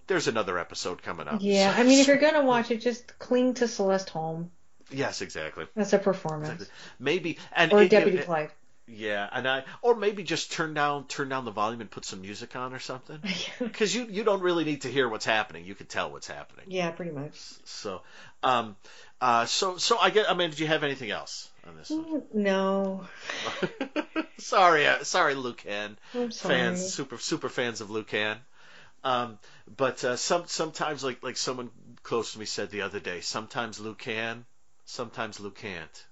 there's another episode coming up. Yeah, So- I mean, if you're *laughs* gonna watch it, just cling to Celeste Holm. Yes, exactly. That's a performance. Maybe and Or it- Deputy it- Clyde. Yeah, and I or maybe just turn down turn down the volume and put some music on or something. *laughs* Because you you don't really need to hear what's happening. You can tell what's happening. yeah, pretty much. So, um, uh, so so I get. I mean, did you have anything else on this? one? No, *laughs* sorry, uh, sorry, Lucan I'm sorry. fans, super super fans of Lucan. Um, but uh, some sometimes like like someone close to me said the other day, sometimes Lucan, sometimes Lucant.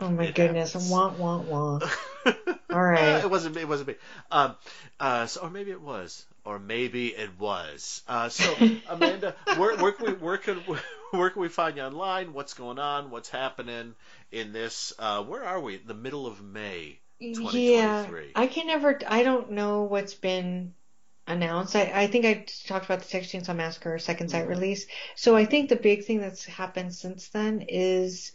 Oh my It goodness. happens. Want, want, want. *laughs* All right. it wasn't. It wasn't me. Um, uh, so, or maybe it was. Or maybe it was. Uh, so, *laughs* Amanda, where, where can we where can *laughs* where can we find you online? What's going on? What's happening in this? Uh, where are we? The middle of May. Yeah, 2023. I can never. I don't know what's been announced. I, I think I talked about the Texas Chainsaw Massacre Second Sight Mhm. release. So I think the big thing that's happened since then is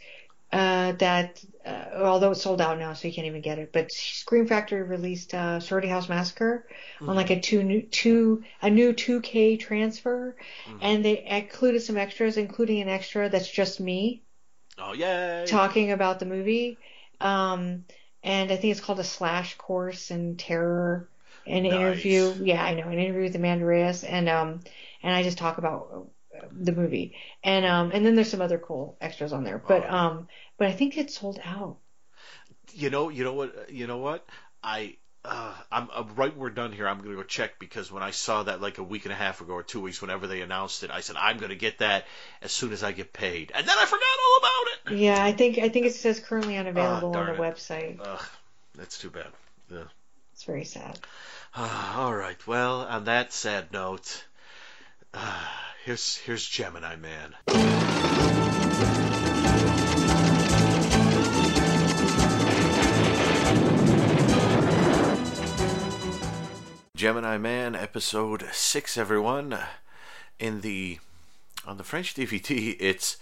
uh, that uh, although it's sold out now, so you can't even get it. But Scream Factory released uh, Sorority House Massacre Mhm. on like a two new two a new 2K transfer, Mhm. and they included some extras, including an extra that's just me Oh yay! talking about the movie. Um, and I think it's called a slash course in terror. An Nice. interview, yeah, I know, an interview with Amanda Reyes, and um, and I just talk about the movie, and um, and then there's some other cool extras on there, but Oh. um, but I think it's sold out. You know. You know what? You know what? I. Uh, I'm uh, right. when We're done here. I'm gonna go check because when I saw that like a week and a half ago or two weeks, whenever they announced it, I said I'm gonna get that as soon as I get paid, and then I forgot all about it. Yeah, I think I think it says currently unavailable on Ah, the it. website. Ugh, that's too bad. Yeah. It's very sad. Ah, all right. Well, on that sad note, uh, here's here's Gemini Man. Gemini Man, episode six. Everyone, in the on the French DVD, it's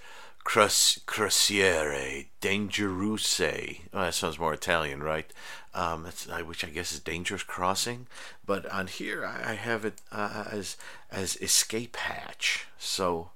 Crus Cruciere Dangerous. Oh, that sounds more Italian, right? Um, which I guess is dangerous crossing. But on here, I, have it uh, as as escape hatch. So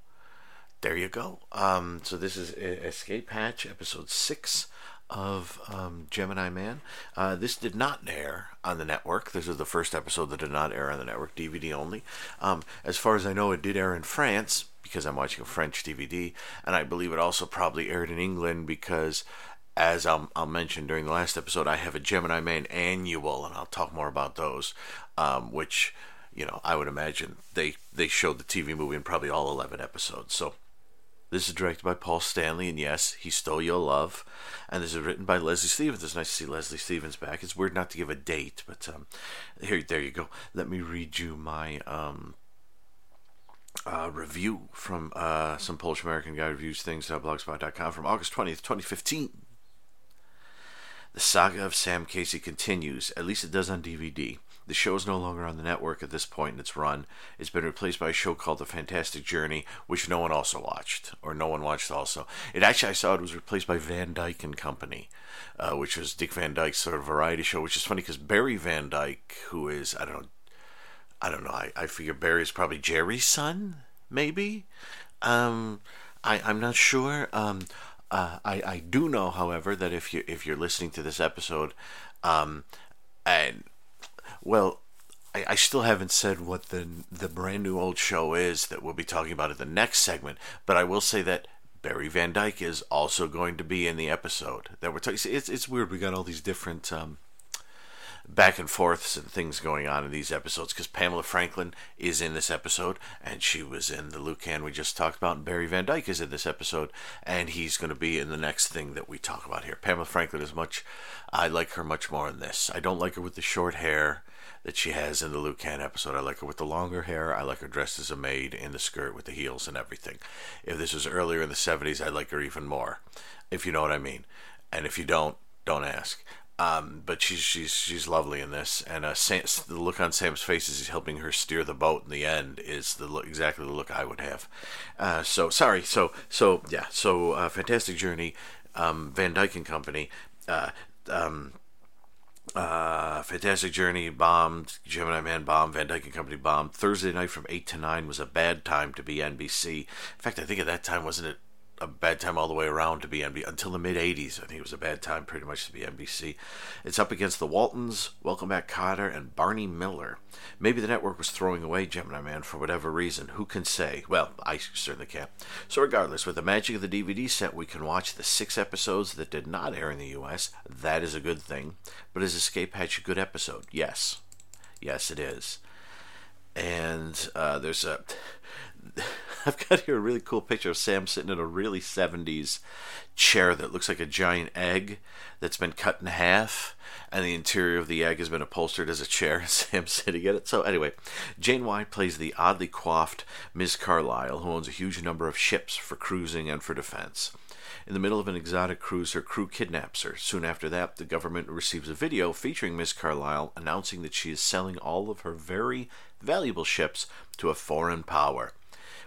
there you go. Um, so this is Escape Hatch, episode six of um, Gemini Man. Uh, this did not air on the network. This is the first episode that did not air on the network, DVD only. Um, as far as I know, it did air in France because I'm watching a French DVD, and I believe it also probably aired in England because. As I'll, I'll mention during the last episode, I have a Gemini Man annual, and I'll talk more about those, um, which you know, I would imagine they they showed the TV movie in probably all 11 episodes. So this is directed by Paul Stanley, and yes, he stole your love. And this is written by Leslie Stevens. It's nice to see Leslie Stevens back. It's weird not to give a date, but um, here, there you go. Let me read you my um, uh, review from uh, some Polish American guy reviews things blogspot.com from August 20th, 2015. The saga of Sam Casey continues, at least it does on DVD. The show is no longer on the network at this point in its run. It's been replaced by a show called The Fantastic Journey, which no one also watched, or no one watched also. It actually, I saw it was replaced by Van Dyke and Company, uh, which was Dick Van Dyke's sort of variety show, which is funny because Barry Van Dyke, who is, I don't know, I don't know, I, I figure Barry is probably Jerry's son, maybe? Um, I, I'm not sure. Um, uh, I, I do know, however, that if you if you're listening to this episode, um, and well, I, I still haven't said what the the brand new old show is that we'll be talking about in the next segment, but I will say that Barry Van Dyke is also going to be in the episode that we're talking. It's it's weird. We got all these different um, back and forths and things going on in these episodes because Pamela Franklin is in this episode and she was in the Lucan we just talked about, and Barry Van Dyke is in this episode and he's going to be in the next thing that we talk about here. Pamela Franklin is much, I like her much more in this. I don't like her with the short hair that she has in the Lucan episode. I like her with the longer hair. I like her dressed as a maid in the skirt with the heels and everything. If this was earlier in the 70s, I'd like her even more, if you know what I mean. And if you don't, don't ask. Um, but she's she's she's lovely in this, and uh, Sam, the look on Sam's face as he's helping her steer the boat in the end is the look, exactly the look I would have. Uh, so sorry, so so yeah, so uh, fantastic journey, um, Van Dyke and Company. Uh, um, uh, Fantastic Journey bombed, Gemini Man bombed, Van Dyke and Company bombed. Thursday night from 8 to 9 was a bad time to be NBC. In fact, I think at that time, wasn't it a bad time all the way around to be NBC until the mid 80s. I think it was a bad time pretty much to be NBC. It's up against the Waltons, Welcome Back Kotter, and Barney Miller. Maybe the network was throwing away Gemini Man for whatever reason. Who can say? Well, I certainly can't. So, regardless, with the magic of the DVD set, we can watch the six episodes that did not air in the US. That is a good thing. But is Escape Hatch a good episode? Yes. Yes, it is. And uh, there's a *laughs* I've got here a really cool picture of Sam sitting in a really 70s chair that looks like a giant egg that's been cut in half, and the interior of the egg has been upholstered as a chair. *laughs* Sam sitting in it. So, anyway, Jane Wyatt plays the oddly coiffed Ms. Carlyle, who owns a huge number of ships for cruising and for defense. In the middle of an exotic cruise, her crew kidnaps her. Soon after that, the government receives a video featuring Miss Carlyle announcing that she is selling all of her very valuable ships to a foreign power.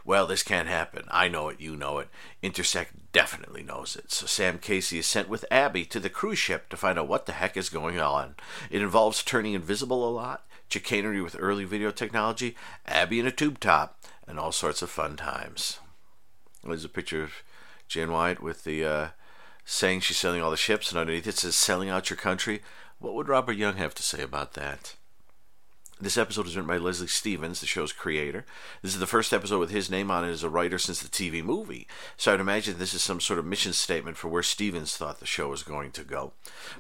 Well, this can't happen. I know it, you know it. Intersect definitely knows it. So Sam Casey is sent with Abby to the cruise ship to find out what the heck is going on. It involves turning invisible a lot, chicanery with early video technology, Abby in a tube top, and all sorts of fun times. There's a picture of Jane Wyatt with the uh, saying she's selling all the ships, and underneath it says "selling out your country." What would Robert Young have to say about that? This episode is written by Leslie Stevens, the show's creator. This is the first episode with his name on it as a writer since the TV movie, so I'd imagine this is some sort of mission statement for where Stevens thought the show was going to go.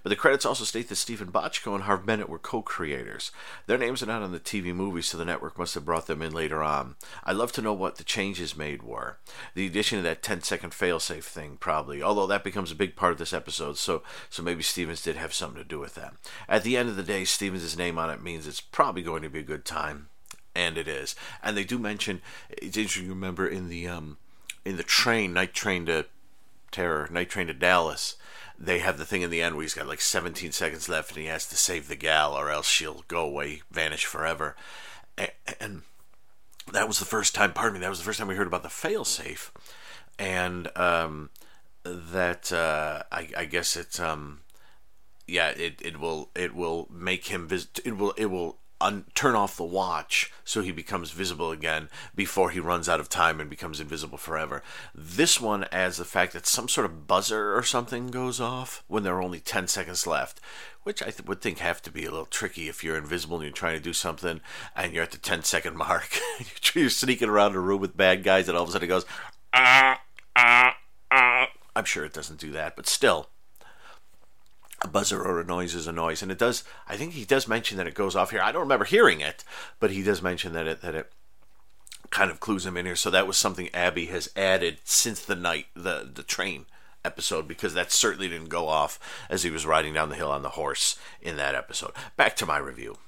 But the credits also state that Steven Bochco and Harve Bennett were co creators. Their names are not on the TV movie, so the network must have brought them in later on. I'd love to know what the changes made were. The addition of that 10 second failsafe thing, probably, although that becomes a big part of this episode, so, so maybe Stevens did have something to do with that. At the end of the day, Stevens' name on it means it's probably going to be a good time, and it is. And they do mention it's interesting. You remember in the um, in the train, night train to Terror, night train to Dallas. They have the thing in the end where he's got like 17 seconds left, and he has to save the gal, or else she'll go away, vanish forever. And, and that was the first time. Pardon me. That was the first time we heard about the failsafe, and um, that uh, I, I guess it's um, yeah, it, it will it will make him visit. it will it will un- turn off the watch so he becomes visible again before he runs out of time and becomes invisible forever. This one adds the fact that some sort of buzzer or something goes off when there are only 10 seconds left, which I th- would think have to be a little tricky if you're invisible and you're trying to do something and you're at the 10 second mark. *laughs* you're sneaking around a room with bad guys and all of a sudden it goes, ah, ah, ah. I'm sure it doesn't do that, but still a buzzer or a noise is a noise, and it does. I think he does mention that it goes off here. I don't remember hearing it, but he does mention that it that it kind of clues him in here. So that was something Abby has added since the night the the train episode because that certainly didn't go off as he was riding down the hill on the horse in that episode. Back to my review.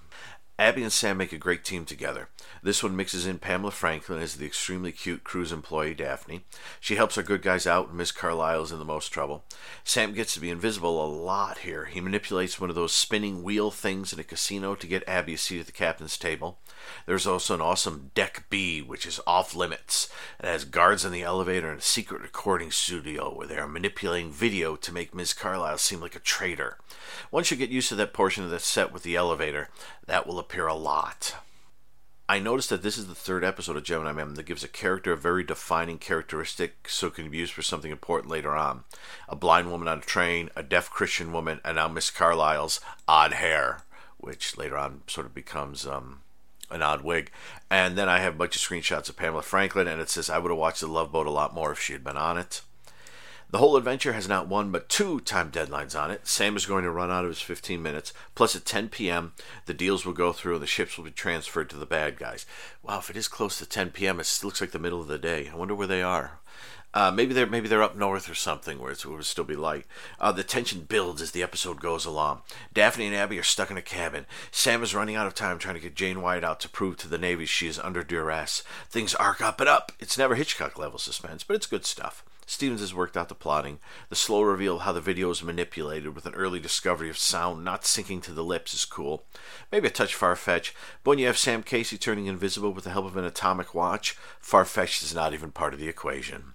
Abby and Sam make a great team together. This one mixes in Pamela Franklin as the extremely cute cruise employee Daphne. She helps our good guys out, and Miss Carlisle's in the most trouble. Sam gets to be invisible a lot here. He manipulates one of those spinning wheel things in a casino to get Abby a seat at the captain's table. There's also an awesome Deck B, which is off limits. It has guards in the elevator and a secret recording studio where they are manipulating video to make Miss Carlisle seem like a traitor. Once you get used to that portion of the set with the elevator, that will appear a lot. I noticed that this is the third episode of Gemini Man that gives a character a very defining characteristic so it can be used for something important later on. A blind woman on a train, a deaf Christian woman, and now Miss Carlyle's odd hair, which later on sort of becomes um, an odd wig. And then I have a bunch of screenshots of Pamela Franklin, and it says I would have watched The Love Boat a lot more if she had been on it. The whole adventure has not one but two time deadlines on it. Sam is going to run out of his 15 minutes. Plus, at 10 p.m., the deals will go through and the ships will be transferred to the bad guys. Wow, if it is close to 10 p.m., it looks like the middle of the day. I wonder where they are. Uh, maybe they're maybe they're up north or something where it will still be light. Uh, the tension builds as the episode goes along. Daphne and Abby are stuck in a cabin. Sam is running out of time trying to get Jane Wyatt out to prove to the Navy she is under duress. Things arc up and up. It's never Hitchcock level suspense, but it's good stuff. Stevens has worked out the plotting. The slow reveal of how the video is manipulated with an early discovery of sound not syncing to the lips is cool. Maybe a touch far fetched, but when you have Sam Casey turning invisible with the help of an atomic watch, far fetched is not even part of the equation.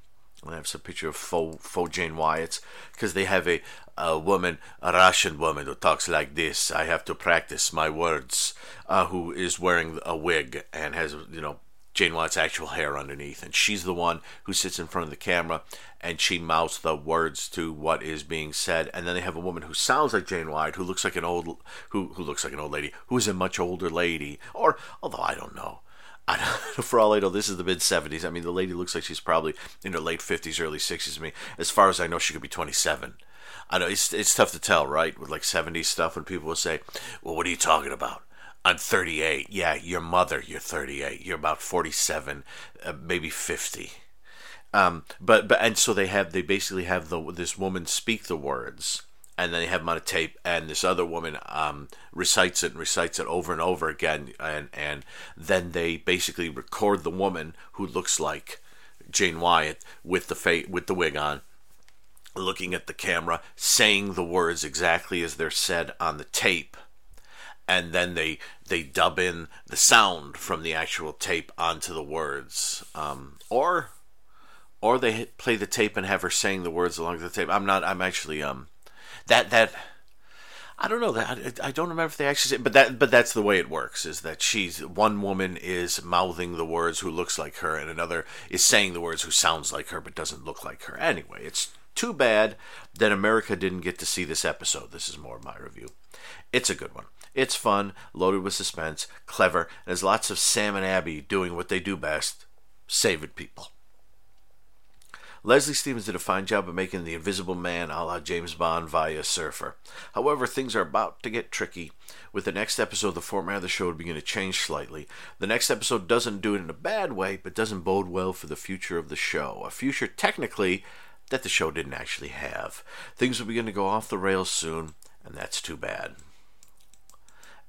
I have some picture of faux, faux Jane Wyatt because they have a, a woman, a Russian woman who talks like this. I have to practice my words. Uh, who is wearing a wig and has you know Jane Wyatt's actual hair underneath, and she's the one who sits in front of the camera and she mouths the words to what is being said. And then they have a woman who sounds like Jane Wyatt, who looks like an old, who who looks like an old lady, who is a much older lady, or although I don't know. *laughs* I for all I know, this is the mid 70s. I mean, the lady looks like she's probably in her late 50s, early 60s. I mean, as far as I know, she could be 27. I know it's, it's tough to tell, right? With like 70s stuff, when people will say, Well, what are you talking about? I'm 38. Yeah, your mother, you're 38. You're about 47, uh, maybe 50. Um, but but and so they have they basically have the this woman speak the words, and then they have them on a tape, and this other woman um, recites it and recites it over and over again, and and then they basically record the woman who looks like Jane Wyatt with the fa- with the wig on, looking at the camera, saying the words exactly as they're said on the tape and then they they dub in the sound from the actual tape onto the words, um, or or they play the tape and have her saying the words along the tape. I'm not. I'm actually um that that. I don't know that I don't remember if they actually say, but that but that's the way it works. Is that she's one woman is mouthing the words who looks like her, and another is saying the words who sounds like her but doesn't look like her. Anyway, it's too bad that America didn't get to see this episode. This is more of my review. It's a good one. It's fun, loaded with suspense, clever, and there's lots of Sam and Abby doing what they do best saving people. Leslie Stevens did a fine job of making the Invisible Man a la James Bond via Surfer. However, things are about to get tricky. With the next episode, the format of the show would begin to change slightly. The next episode doesn't do it in a bad way, but doesn't bode well for the future of the show. A future, technically, that the show didn't actually have. Things will begin to go off the rails soon, and that's too bad.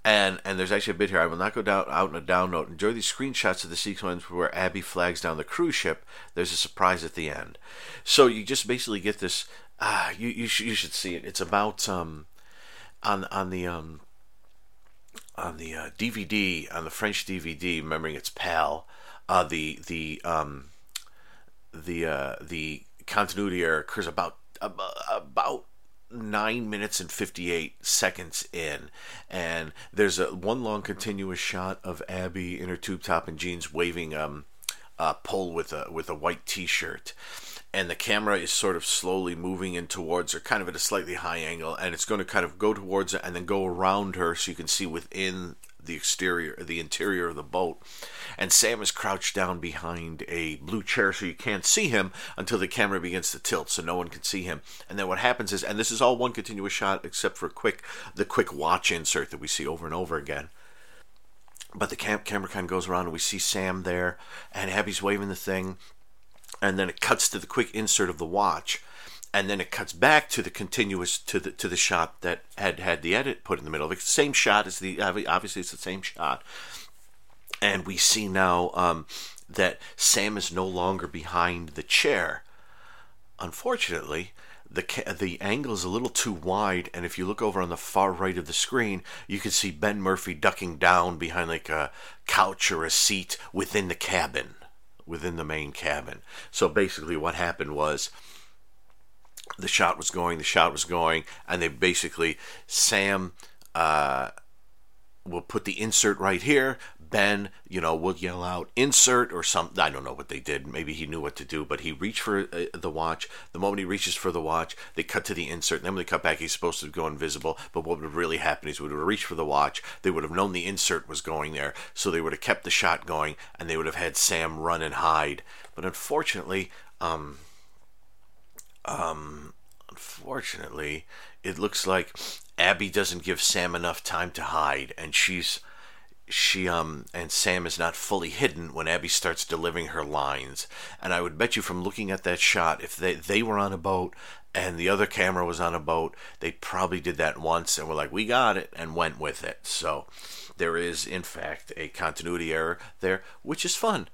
And and there's actually a bit here. I will not go down out in a down note. Enjoy these screenshots of the sequence where Abby flags down the cruise ship. There's a surprise at the end. So you just basically get this. Ah, you you, sh- you should see it. It's about um, on on the um, on the uh, DVD on the French DVD. Remembering its pal, uh, the the um, the uh, the continuity error occurs about about nine minutes and 58 seconds in and there's a one long continuous shot of abby in her tube top and jeans waving um a pole with a with a white t-shirt and the camera is sort of slowly moving in towards her kind of at a slightly high angle and it's going to kind of go towards her and then go around her so you can see within the exterior, the interior of the boat. And Sam is crouched down behind a blue chair so you can't see him until the camera begins to tilt so no one can see him. And then what happens is, and this is all one continuous shot except for quick, the quick watch insert that we see over and over again. But the cam- camera kind of goes around and we see Sam there and Abby's waving the thing. And then it cuts to the quick insert of the watch and then it cuts back to the continuous to the to the shot that had had the edit put in the middle. of it. same shot as the obviously it's the same shot, and we see now um, that Sam is no longer behind the chair. Unfortunately, the the angle is a little too wide, and if you look over on the far right of the screen, you can see Ben Murphy ducking down behind like a couch or a seat within the cabin, within the main cabin. So basically, what happened was the shot was going, the shot was going, and they basically Sam. Uh, will put the insert right here. Ben, you know, will yell out insert or something. I don't know what they did. Maybe he knew what to do, but he reached for uh, the watch. The moment he reaches for the watch, they cut to the insert. And then when they cut back, he's supposed to go invisible. But what would really happen is would have reached for the watch. They would have known the insert was going there, so they would have kept the shot going, and they would have had Sam run and hide. But unfortunately, um, um, unfortunately, it looks like Abby doesn't give Sam enough time to hide, and she's she um and Sam is not fully hidden when Abby starts delivering her lines. And I would bet you from looking at that shot, if they they were on a boat and the other camera was on a boat, they probably did that once and were like, "We got it," and went with it. So there is, in fact, a continuity error there, which is fun.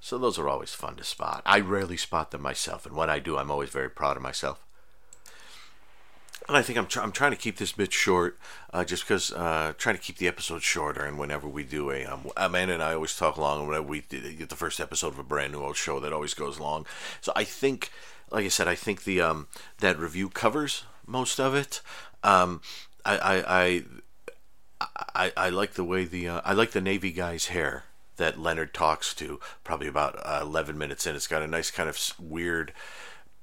So those are always fun to spot. I rarely spot them myself, and when I do, I'm always very proud of myself and I think I'm, I'm trying to keep this bit short, uh, just because uh, trying to keep the episode shorter. And whenever we do a, um, Amanda and I always talk long. And whenever we get the first episode of a brand new old show, that always goes long. So I think, like I said, I think the um, that review covers most of it. Um, I, I, I I, I like the way the uh, I like the Navy guy's hair that Leonard talks to. Probably about uh, eleven minutes in, it's got a nice kind of weird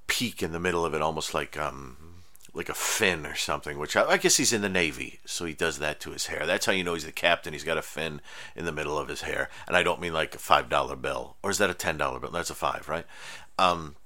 peak in the middle of it, almost like um, like a fin or something, which I, I, guess he's in the Navy, so he does that to his hair. That's how you know he's the captain. He's got a fin in the middle of his hair, and I don't mean like a five dollar bill, or is that a ten dollar bill? That's a five, right? Um,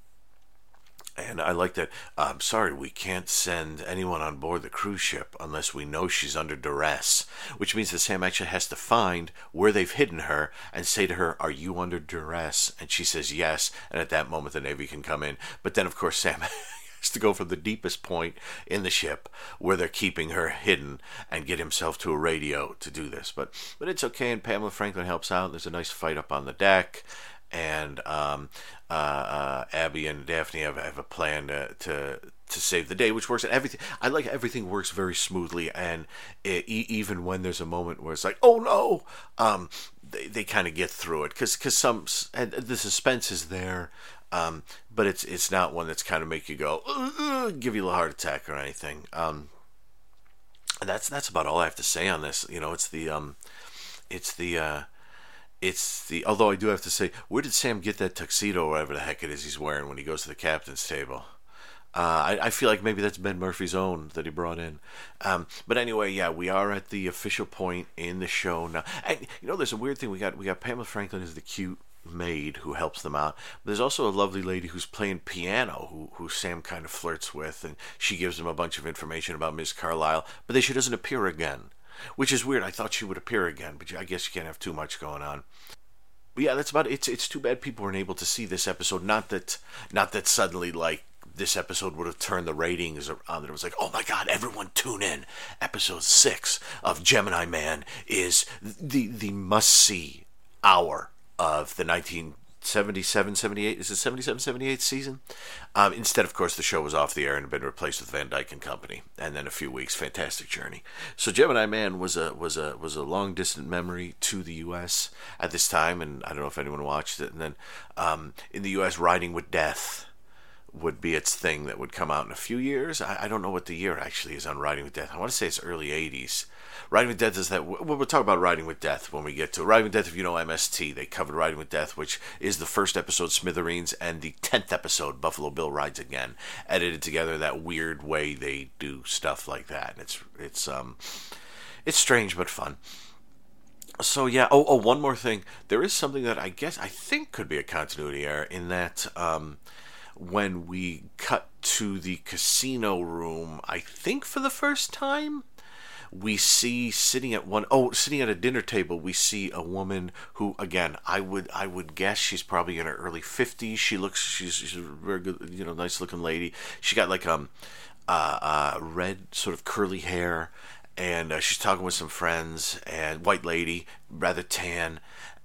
and I like that. I'm um, sorry, we can't send anyone on board the cruise ship unless we know she's under duress, which means that Sam actually has to find where they've hidden her and say to her, Are you under duress? And she says yes. And at that moment, the Navy can come in. But then, of course, Sam *laughs* to go from the deepest point in the ship where they're keeping her hidden and get himself to a radio to do this. But but it's okay, and Pamela Franklin helps out. There's a nice fight up on the deck, and um, uh, uh, Abby and Daphne have, have a plan to, to to save the day, which works. And everything I like everything works very smoothly, and it, even when there's a moment where it's like, oh no, um, they, they kind of get through it because because some and the suspense is there. Um, but it's it's not one that's kind of make you go give you a heart attack or anything. Um, that's that's about all I have to say on this. You know, it's the um, it's the uh, it's the. Although I do have to say, where did Sam get that tuxedo or whatever the heck it is he's wearing when he goes to the captain's table? Uh, I, I, feel like maybe that's Ben Murphy's own that he brought in. Um, but anyway, yeah, we are at the official point in the show now. And you know, there's a weird thing. We got we got Pamela Franklin as the cute maid who helps them out. There's also a lovely lady who's playing piano who, who Sam kind of flirts with, and she gives him a bunch of information about Miss Carlyle, but then she doesn't appear again, which is weird. I thought she would appear again, but I guess you can't have too much going on. But yeah, that's about it. It's it's too bad people weren't able to see this episode. Not that not that suddenly like this episode would have turned the ratings around. It was like, oh my god, everyone tune in. Episode six of Gemini Man is the the must see hour of the 1977 78 is it 77 78 season um, instead of course the show was off the air and had been replaced with van dyke and company and then a few weeks fantastic journey so gemini man was a was a was a long distant memory to the us at this time and i don't know if anyone watched it and then um, in the us riding with death would be its thing that would come out in a few years. I, I, don't know what the year actually is on Riding with Death. I want to say it's early 80s. Riding with Death is that we'll, we'll talk about Riding with Death when we get to Riding with Death. If you know MST, they covered Riding with Death, which is the first episode Smithereens and the tenth episode Buffalo Bill rides again, edited together that weird way they do stuff like that. And it's it's um it's strange but fun. So yeah. Oh, oh, one more thing. There is something that I guess I think could be a continuity error in that um, when we cut to the casino room, I think for the first time, we see sitting at one oh sitting at a dinner table we see a woman who again i would i would guess she's probably in her early 50s she looks she's, she's a very good you know nice looking lady she got like um uh, uh red sort of curly hair and uh, she's talking with some friends and white lady rather tan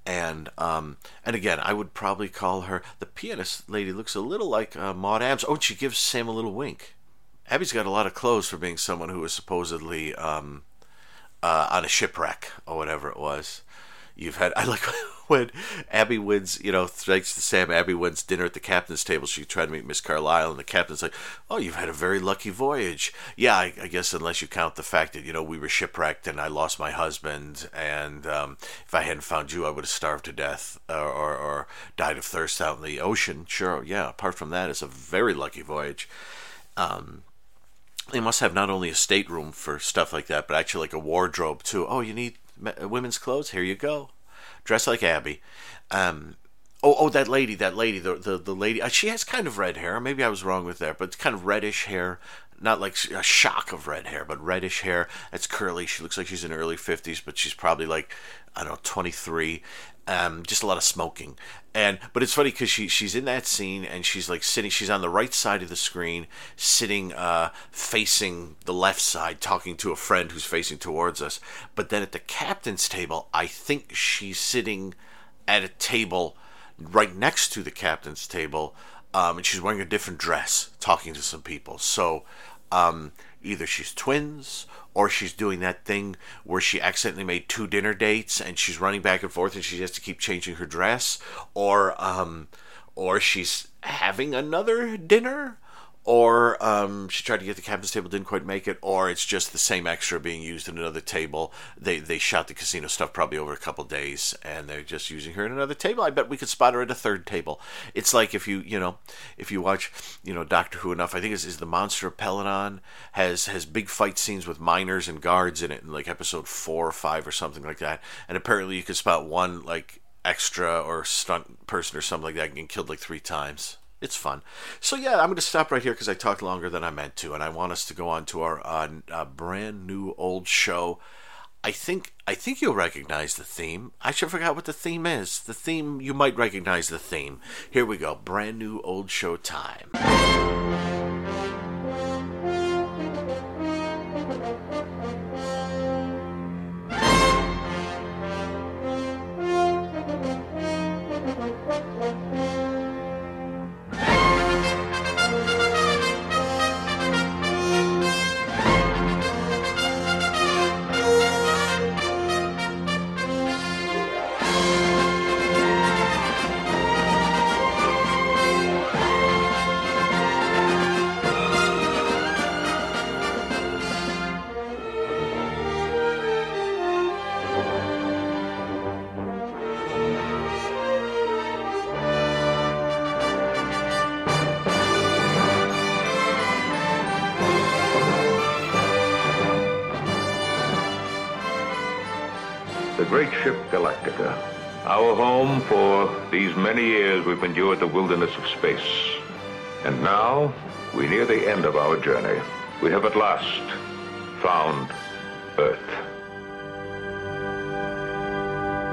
and um, and again, I would probably call her the pianist lady. Looks a little like uh, Maud Adams. Oh, and she gives Sam a little wink. Abby's got a lot of clothes for being someone who was supposedly um, uh, on a shipwreck or whatever it was. You've had *laughs* I like when Abby wins, you know, thanks to Sam, Abby wins dinner at the captain's table. She tried to meet Miss Carlisle, and the captain's like, "Oh, you've had a very lucky voyage." Yeah, I, I guess unless you count the fact that you know we were shipwrecked and I lost my husband, and um, if I hadn't found you, I would have starved to death or, or, or died of thirst out in the ocean. Sure, yeah. Apart from that, it's a very lucky voyage. Um, they must have not only a stateroom for stuff like that, but actually like a wardrobe too. Oh, you need women's clothes? Here you go. Dress like Abby. Um, oh, oh, that lady, that lady, the the, the lady. Uh, she has kind of red hair. Maybe I was wrong with that, but it's kind of reddish hair. Not like a shock of red hair, but reddish hair. It's curly. She looks like she's in her early fifties, but she's probably like I don't know, twenty three. Um, just a lot of smoking, and but it's funny because she she's in that scene and she's like sitting she's on the right side of the screen sitting uh, facing the left side talking to a friend who's facing towards us. But then at the captain's table i think she's sitting at a table right next to the captain's table um, and she's wearing a different dress talking to some people. So um, either she's twins or she's doing that thing where she accidentally made two dinner dates and she's running back and forth and she has to keep changing her dress or um or she's having another dinner or um, she tried to get the captain's table, didn't quite make it, or it's just the same extra being used in another table. They they shot the casino stuff probably over a couple days, and they're just using her in another table. I bet we could spot her at a third table. It's like if you you know if you watch you know Doctor Who enough, I think is is the Monster of Peladon has has big fight scenes with miners and guards in it, in like episode four or five or something like that. And apparently you could spot one like extra or stunt person or something like that getting killed like three times it's fun. So yeah, I'm going to stop right here because I talked longer than I meant to, and I want us to go on to our uh, uh, brand new old show. I think I think you'll recognize the theme. I should forgot what the theme is. The theme you might recognize the theme. Here we go. Brand new old show time. Many years we've endured the wilderness of space. And now, we near the end of our journey. We have at last found Earth.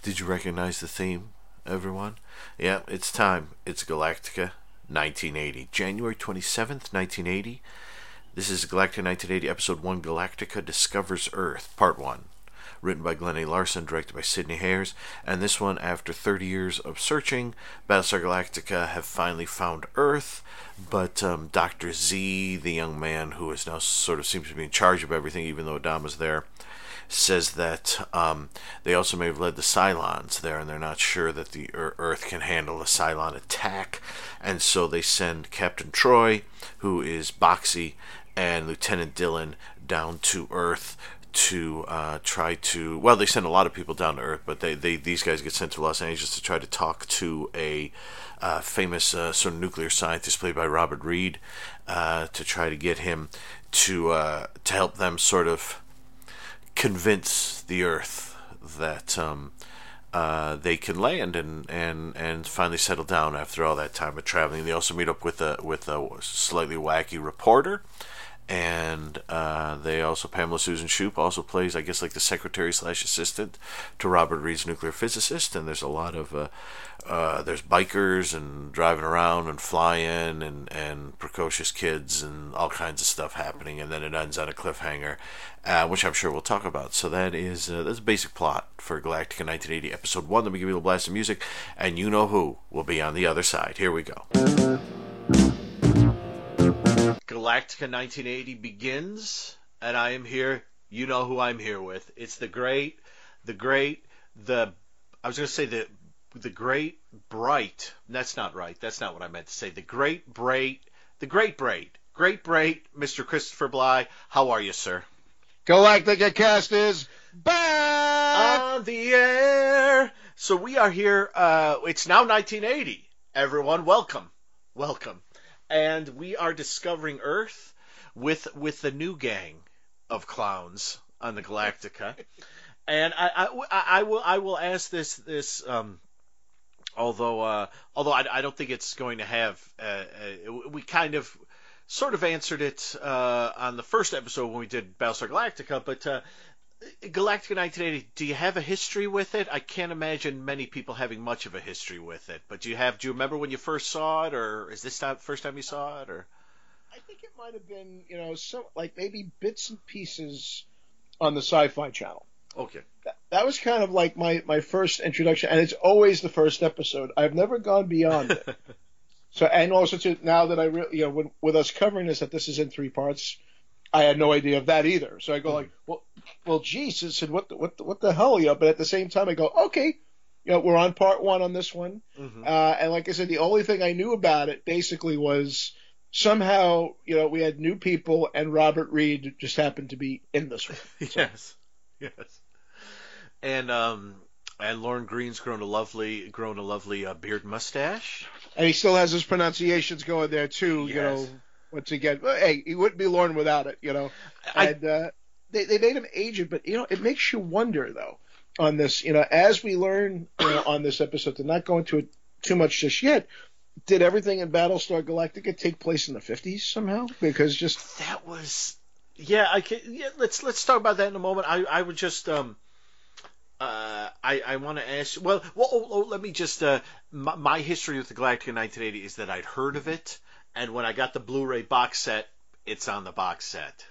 Did you recognize the theme, everyone? Yeah, it's time. It's Galactica 1980. January 27th, 1980. This is Galactica 1980, Episode 1 Galactica Discovers Earth, Part 1 written by Glenn A. Larson, directed by Sidney Hayers. And this one, after 30 years of searching, Battlestar Galactica have finally found Earth, but um, Dr. Z, the young man who is now sort of seems to be in charge of everything, even though Adama's there, says that um, they also may have led the Cylons there, and they're not sure that the Earth can handle a Cylon attack. And so they send Captain Troy, who is Boxey, and Lieutenant Dillon down to Earth to uh, try to well they send a lot of people down to earth but they, they these guys get sent to los angeles to try to talk to a uh, famous uh, sort of nuclear scientist played by robert reed uh, to try to get him to uh, to help them sort of convince the earth that um, uh, they can land and, and, and finally settle down after all that time of traveling. They also meet up with a with a slightly wacky reporter and uh, they also Pamela Susan Shoop also plays, I guess, like the secretary slash assistant to Robert Reed's nuclear physicist. And there's a lot of uh, uh, there's bikers and driving around and flying and and precocious kids and all kinds of stuff happening. And then it ends on a cliffhanger, uh, which I'm sure we'll talk about. So that is uh, that's a basic plot for Galactica 1980 episode one. Let me give you a blast of music, and you know who will be on the other side. Here we go. Galactica 1980 begins, and I am here. You know who I'm here with. It's the great, the great, the. I was going to say the the great bright. That's not right. That's not what I meant to say. The great bright, the great bright, great bright, Mr. Christopher Bly. How are you, sir? Galactica cast is back on the air. So we are here. Uh, it's now 1980. Everyone, welcome, welcome and we are discovering Earth with with the new gang of clowns on the Galactica. *laughs* and I, I, I, will I will ask this this um, although uh, although I, I don't think it's going to have uh, uh, we kind of sort of answered it uh, on the first episode when we did Battlestar Galactica, but uh, Galactica 1980, do you have a history with it? I can't imagine many people having much of a history with it. But do you have? Do you remember when you first saw it, or is this the first time you saw it, or? I think it might have been, you know, some like maybe bits and pieces on the Sci-Fi Channel. Okay. That, that was kind of like my my first introduction, and it's always the first episode. I've never gone beyond it. *laughs* so, and also to now that I really, you know, when, with us covering this, that this is in three parts I had no idea of that either. So I go like, well, well, Jesus, and what the, what the, what the hell, you know? But at the same time, I go, okay, you know, we're on part one on this one, mm-hmm. uh, and like I said, the only thing I knew about it basically was somehow, you know, we had new people, and Robert Reed just happened to be in this one. So. *laughs* yes, yes, and um, and Lorne Greene's grown a lovely, grown a lovely uh, beard mustache, and he still has his pronunciations going there too. Yes. You know once again. Hey, he wouldn't be Lorne without it, you know. I, and uh, they they made him aged, but you know it makes you wonder though on this. You know, as we learn you know, on this episode, to not go into it too much just yet. Did everything in Battlestar Galactica take place in the fifties somehow? Because just that was yeah. I can yeah. Let's let's talk about that in a moment. I I would just um. Uh, I, I want to ask. Well, well oh, oh, let me just. Uh, my, my, history with the Galactica 1980 is that I'd heard of it, and when I got the Blu-ray box set, it's on the box set.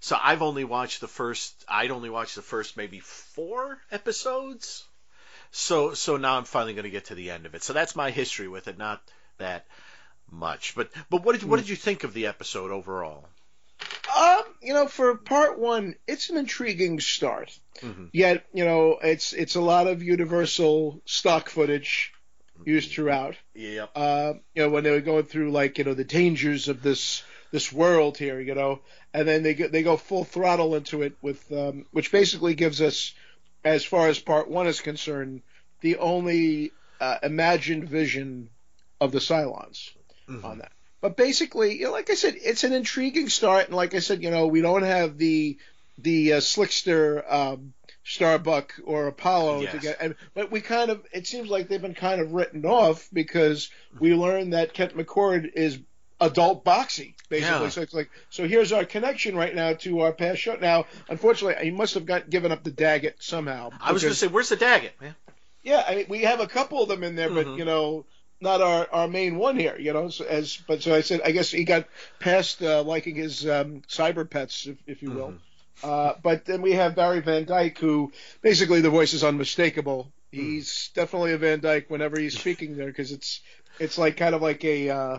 So I've only watched the first. I'd only watched the first maybe four episodes. So so now I'm finally going to get to the end of it. So that's my history with it. Not that much, but but what did what did you think of the episode overall? Um, you know, for part one, it's an intriguing start. Mm-hmm. Yet, you know, it's it's a lot of Universal stock footage used throughout. Yeah. Uh, you know, when they were going through like you know the dangers of this this world here, you know, and then they go, they go full throttle into it with um, which basically gives us, as far as part one is concerned, the only uh, imagined vision of the Cylons mm-hmm. on that. But basically, you know, like I said, it's an intriguing start, and like I said, you know, we don't have the the uh, slickster um, Starbuck or Apollo yes. to get. And, but we kind of it seems like they've been kind of written off because we learned that Kent McCord is adult Boxey basically. Yeah. So it's like so here's our connection right now to our past show. Now, unfortunately, he must have got given up the Daggit somehow. I was going to say, where's the Daggit, man? Yeah, I mean, we have a couple of them in there, mm-hmm. but you know, not our, our main one here, you know. So as but so I said, I guess he got past uh, liking his um, cyber pets, if, if you will. Mm-hmm. Uh, but then we have Barry Van Dyke, who basically the voice is unmistakable. He's definitely a Van Dyke whenever he's speaking there because it's it's like kind of like a uh,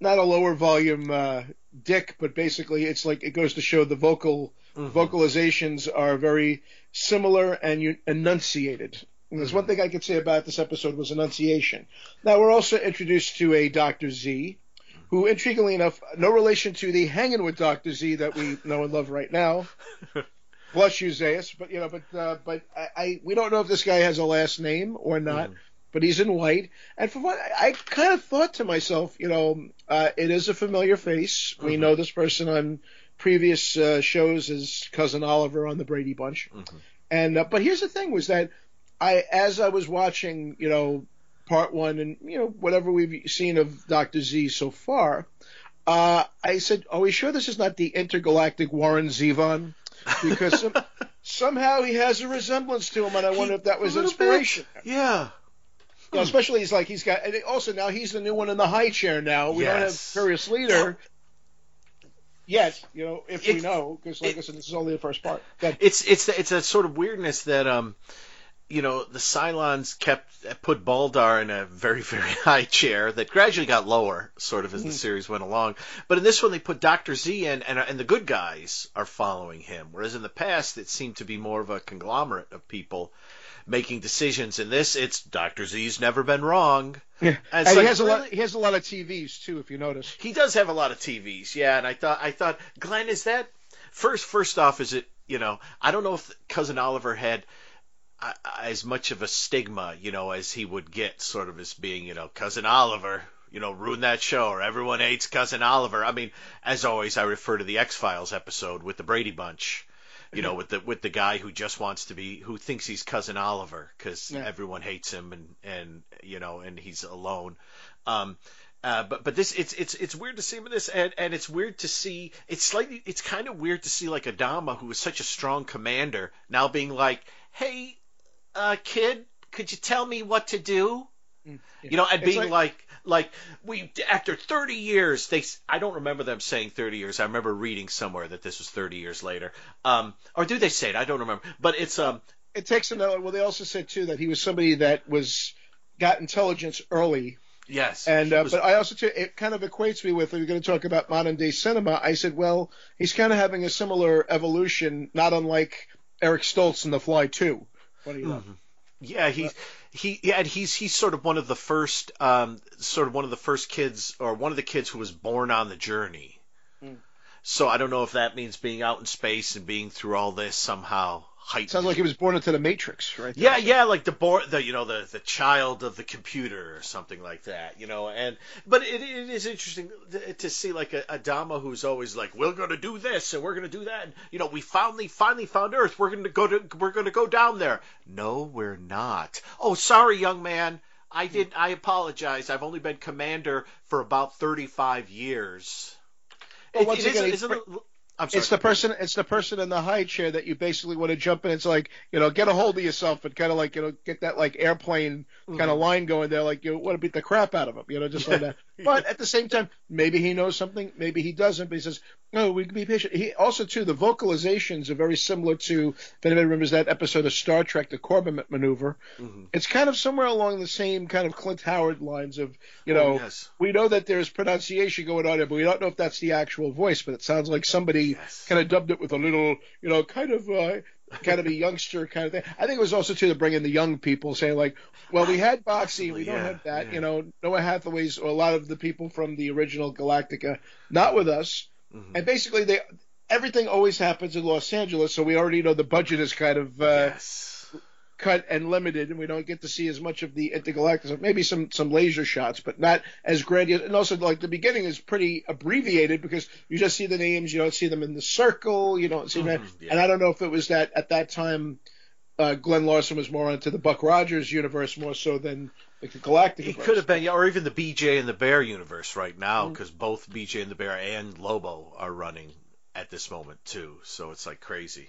not a lower volume uh, Dick, but basically it's like it goes to show the vocal mm-hmm. vocalizations are very similar and enunciated. And there's mm-hmm. one thing I could say about this episode was enunciation. Now we're also introduced to a Doctor Z, who, intriguingly enough, no relation to the hanging with Doctor Z that we know and love right now. Blush you, Zayas, but you know, but uh, but I, I, we don't know if this guy has a last name or not. Mm. But he's in white, and for what I, I kind of thought to myself, you know, uh, it is a familiar face. Mm-hmm. We know this person on previous uh, shows as cousin Oliver on the Brady Bunch, mm-hmm. and uh, but here's the thing: was that I, as I was watching, you know, part one and you know whatever we've seen of Doctor Z so far, Uh, I said, "Are we sure this is not the intergalactic Warren Zevon?" Because some, *laughs* somehow he has a resemblance to him, and I wonder if that was inspiration. bit. Yeah. You know, especially he's like he's got. And also now he's the new one in the high chair. Now we don't have Yes. Furious Leader yet. You know, if we know, because like it- I said, this is only the first part. That, It's it's it's a sort of weirdness that um you know the Cylons kept put Baltar in a very *laughs* very high chair that gradually got lower sort of as the mm-hmm. series went along. But in this one they put Doctor Z in and and the good guys are following him, whereas in the past it seemed to be more of a conglomerate of people making decisions. In this it's Doctor Z's never been wrong. yeah. And And it's he like, has a lot. He has a lot of TVs too, if you notice. He does have a lot of TVs, yeah. And I thought, I thought, Glenn, is that first? First off, is it? You know, I don't know if cousin Oliver had as much of a stigma, you know, as he would get, sort of as being, you know, cousin Oliver. You know, ruin that show, or everyone hates cousin Oliver. I mean, as always, I refer to the X Files episode with the Brady Bunch. You know, with the with the guy who just wants to be, who thinks he's cousin Oliver because Yeah. everyone hates him and and you know, and he's alone. Um, uh, but but this it's it's it's weird to see him in this, and and it's weird to see it's slightly it's kind of weird to see like Adama, who was such a strong commander, now being like, hey, uh, kid, could you tell me what to do? You know, and It's being like, like we after 30 years, they I don't remember them saying 30 years. I remember reading somewhere that this was 30 years later. Um, or do they say it? I don't remember. But it's um, It takes another. Well, they also said too that he was somebody that was got intelligence early yes, And uh, was- but I also too, it kind of equates me with if we're going to talk about modern day cinema. I said, well, he's kind of having a similar evolution, not unlike Eric Stoltz in The Fly Two. Funny enough. Yeah, he's he yeah, and he's he's sort of one of the first um sort of one of the first kids or one of the kids who was born on the journey. Hmm. So I don't know if that means being out in space and being through all this somehow heightened. Sounds like he was born into the Matrix, right? yeah, yeah, like the born, the you know the the child of the computer or something like that, you know. And but it, it is interesting to, to see like a, Adama who's always like, we're going to do this and we're going to do that, and you know, we finally finally found Earth. We're going to go to we're going to go down there. No, we're not. Oh, sorry, young man. I did. I apologize. I've only been commander for about thirty-five years. Well, It- it again, isn't- he- isn't it- I'm sorry. It's the person. It's the person in the high chair that you basically want to jump in. It's like you know, get a hold of yourself and kind of like you know, get that like airplane kind Mm-hmm. of line going there. Like you want to beat the crap out of him, you know, just like that. *laughs* But at the same time, maybe he knows something, maybe he doesn't. But he says, no, we can be patient. He also too, the vocalizations are very similar to. If anybody remembers that episode of Star Trek, the Corbomite Maneuver, Mm-hmm. it's kind of somewhere along the same kind of Clint Howard lines of you Oh, know. yes. We know that there's pronunciation going on there, but we don't know if that's the actual voice. But it sounds like somebody Yes. kind of dubbed it with a little, you know, kind of, uh, kind of a youngster kind of thing. I think it was also too to bring in the young people, saying like, well, we had Boxey, we don't Yeah, have that. yeah. You know, Noah Hathaway's or a lot of the people from the original Galactica, not with us. Mm-hmm. And basically, they everything always happens in Los Angeles, so we already know the budget is kind of uh, yes. cut and limited, and we don't get to see as much of the intergalactic. Maybe some some laser shots, but not as grandiose. And also, like the beginning is pretty abbreviated because you just see the names, you don't see them in the circle, you don't see them. Mhm, yeah. And I don't know if it was that at that time. Uh, Glenn Larson was more into the Buck Rogers universe more so than like the Galactic. It could have been, yeah, or even the BJ and the Bear universe right now, Mm. because both BJ and the Bear and Lobo are running at this moment too. So it's like crazy.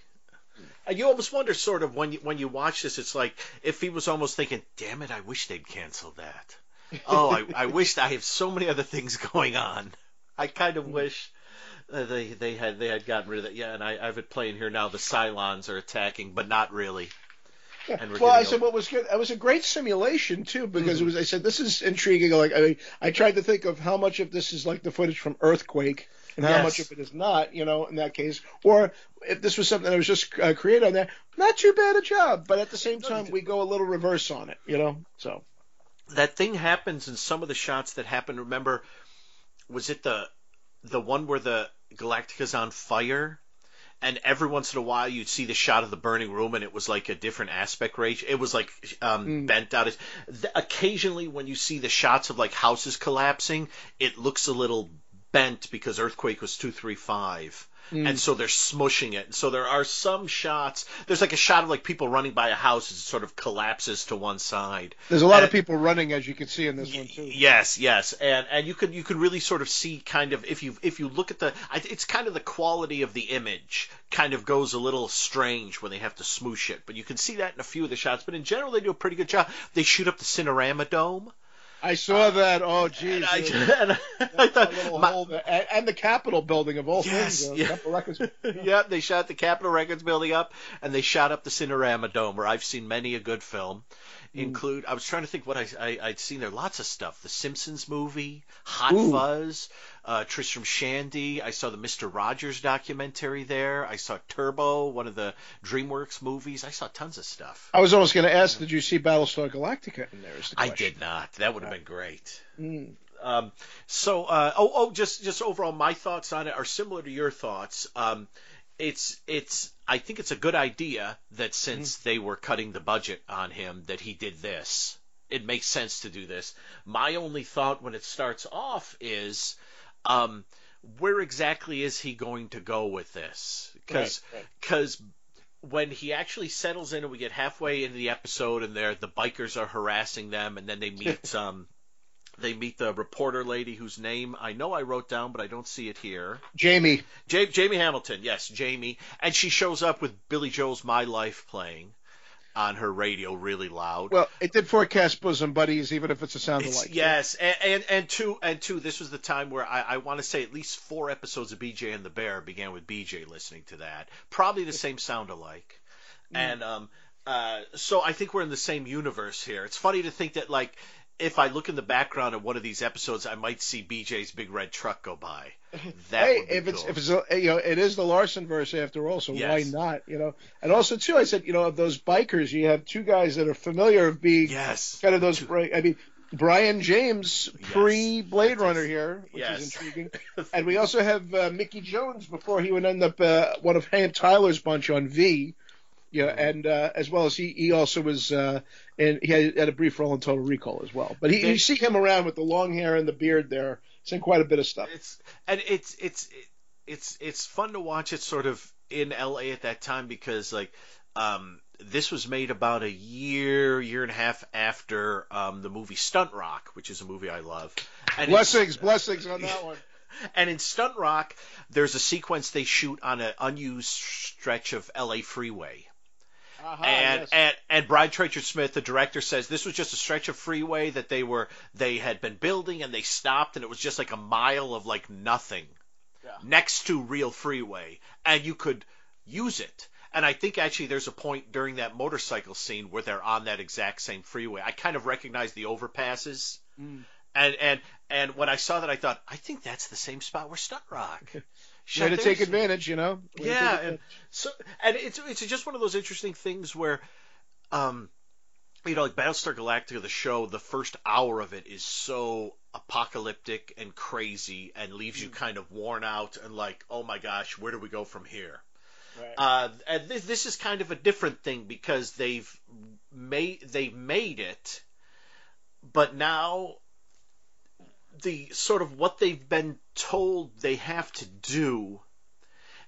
And you almost wonder, sort of, when you when you watch this, it's like if he was almost thinking, "Damn it, I wish they'd cancel that." *laughs* oh, I, I wished I have so many other things going on. I kind Mm. of wish uh, they they had they had gotten rid of that. Yeah, and I, I have it playing here now. The Cylons are attacking, but not really. Yeah. And we're Well, I said what was good. It was a great simulation too because Mm-hmm. it was. I said this is intriguing. Like I, I tried to think of how much of this is like the footage from Earthquake and how much of it is not. You know, in that case, or if this was something that was just uh, created on there, not too bad a job. But at the same time, we go a little reverse on it. You know, so that thing happens in some of the shots that happen. Remember, was it the the one where the Galactica's on fire? And every once in a while, you'd see the shot of the burning room, and it was like a different aspect ratio. It was like um, bent out. Occasionally, when you see the shots of like houses collapsing, it looks a little bent because earthquake was two three five. Mm. and so they're smushing it. So there are some shots. There's like a shot of like people running by a house as it sort of collapses to one side. There's a lot And- of people running, as you can see in this one too. Yes, yes, and and you could you could really sort of see kind of if you if you look at the I, it's kind of the quality of the image kind of goes a little strange when they have to smoosh it, but you can see that in a few of the shots. But in general, they do a pretty good job. They shoot up the Cinerama Dome. I saw that. Oh, geez. And I, *laughs* the- and *laughs* I thought, my- and, and the Capitol building of all Yes, things. uh, *laughs* yeah. Yeah, they shot the Capitol Records building up, and they shot up the Cinerama Dome, where I've seen many a good film. Include, I was trying to think what I, I I'd seen there. Lots of stuff. The Simpsons movie, Hot Ooh. Fuzz, uh, Tristram Shandy. I saw the Mister Rogers documentary there. I saw Turbo, one of the DreamWorks movies. I saw tons of stuff. I was almost going to ask, did you see Battlestar Galactica in there? Is the I did not. That would have been great. Mm. Um, so, uh, oh, oh, just just overall, my thoughts on it are similar to your thoughts. Um, it's it's I think it's a good idea that since they were cutting the budget on him, that he did this. It makes sense to do this. My only thought when it starts off is, um, where exactly is he going to go with this? Because Right, right. because when he actually settles in and we get halfway into the episode and they're the bikers are harassing them and then they *laughs* meet um they meet the reporter lady whose name I know I wrote down but I don't see it here. Jamie. Ja- Jamie Hamilton, yes, Jamie, and she shows up with Billy Joel's My Life playing on her radio really loud. Well, it did forecast bosom buddies, even if it's a sound alike. yes, and, and and two and two. This was the time where I, I want to say at least four episodes of BJ and the Bear began with BJ listening to that. Probably the same sound alike, and um, uh, so I think we're in the same universe here. It's funny to think that like if I look in the background of one of these episodes, I might see BJ's big red truck go by. *laughs* That hey, if it's cool. if it's a, you know it is the Larson verse after all, so Yes. why not? You know, and also too, I said you know of those bikers, you have two guys that are familiar of being yes, kind of those. I mean, Brion James pre Blade Runner here, which Yes. is intriguing, *laughs* and we also have uh, Mickey Jones before he would end up uh, one of Ham Tyler's bunch on V. Yeah, Mm-hmm. and uh, as well as he, he also was, uh, and he had, had a brief role in Total Recall as well. But he, They- you see him around with the long hair and the beard there. It's in quite a bit of stuff. It's and it's it's it's it's fun to watch it sort of in LA at that time because like um this was made about a year year and a half after um the movie Stunt Rock, which is a movie I love. And Blessings, blessings on that one. *laughs* and in Stunt Rock, there's a sequence they shoot on an unused stretch of LA freeway. Uh-huh, and, yes. and and Brian Trenchard Smith, the director, says this was just a stretch of freeway that they were they had been building and they stopped and it was just like a mile of like nothing Yeah. next to real freeway and you could use it. And I think actually there's a point during that motorcycle scene where they're on that exact same freeway. I kind of recognize the overpasses. Mm. And and and when I saw that I thought I think that's the same spot where Stunt Rock. *laughs* Way to take advantage, you know. Way Yeah, and so and it's it's just one of those interesting things where, um, you know, like Battlestar Galactica, the show, the first hour of it is so apocalyptic and crazy and leaves you kind of worn out and like, oh my gosh, where do we go from here? Right. Uh, and this, this is kind of a different thing because they've made they've made it, but now the sort of what they've been told they have to do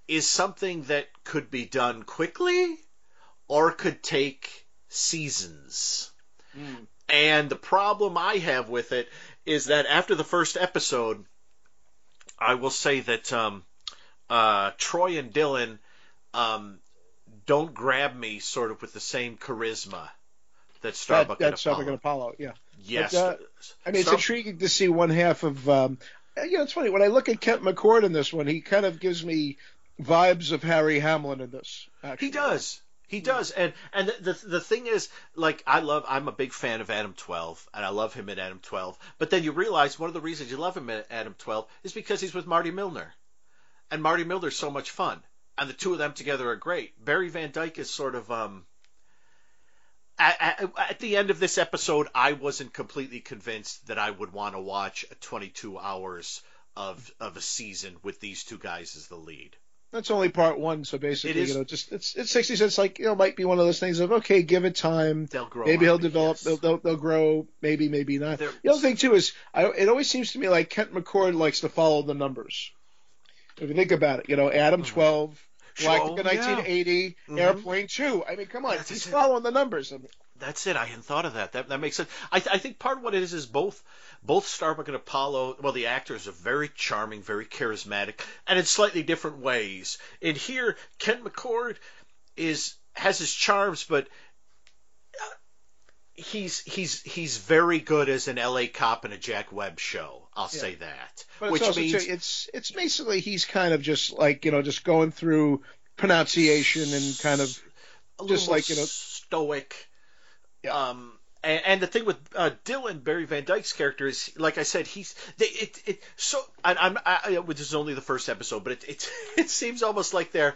is something that could be done quickly or could take seasons. Mm. And the problem I have with it is that after the first episode, I will say that um, uh, Troy and Dylan um, don't grab me sort of with the same charisma that Starbuck that, and that's Starbuck Apollo. and Apollo. Yeah. Yes. But, uh, I mean, it's Star- intriguing to see one half of. Um, you know, it's funny when I look at Kent McCord in this one. He kind of gives me vibes of Harry Hamlin in this. Actually. He does. He does, and and the, the the thing is, like I love, I'm a big fan of Adam 12, and I love him in Adam 12. But then you realize one of the reasons you love him in Adam 12 is because he's with Marty Milner, and Marty Milner's so much fun, and the two of them together are great. Barry Van Dyke is sort of um. At, at, at the end of this episode, I wasn't completely convinced that I would want to watch a 22 hours of of a season with these two guys as the lead. That's only part one, so basically, is- you know, just it's it's sixty cents. Like you know, might be one of those things of okay, give it time. They'll grow. Maybe he'll develop. yes. They'll, they'll they'll grow. Maybe maybe not. They're- The other thing too is, I, it always seems to me like Kent McCord likes to follow the numbers. If you think about it, you know, Adam mm-hmm. 12, Galactica Oh, yeah. 1980, Mhm. Airplane 2. I mean, come on, That's he's it. following the numbers. I mean, That's it. I hadn't thought of that. That that makes sense. I, th- I think part of what it is is both both Starbuck and Apollo. Well, the actors are very charming, very charismatic, and in slightly different ways. In here, Kent McCord is has his charms, but uh, he's he's he's very good as an L.A. cop in a Jack Webb show. I'll say that. But Which it's means too, it's it's basically he's kind of just like you know just going through pronunciation and kind of just like, you know- stoic. Yeah. Um, and, and the thing with uh, Dylan Barry Van Dyke's character is, like I said, he's they, it it so I, I'm I, this is only the first episode, but it it *laughs* it seems almost like they're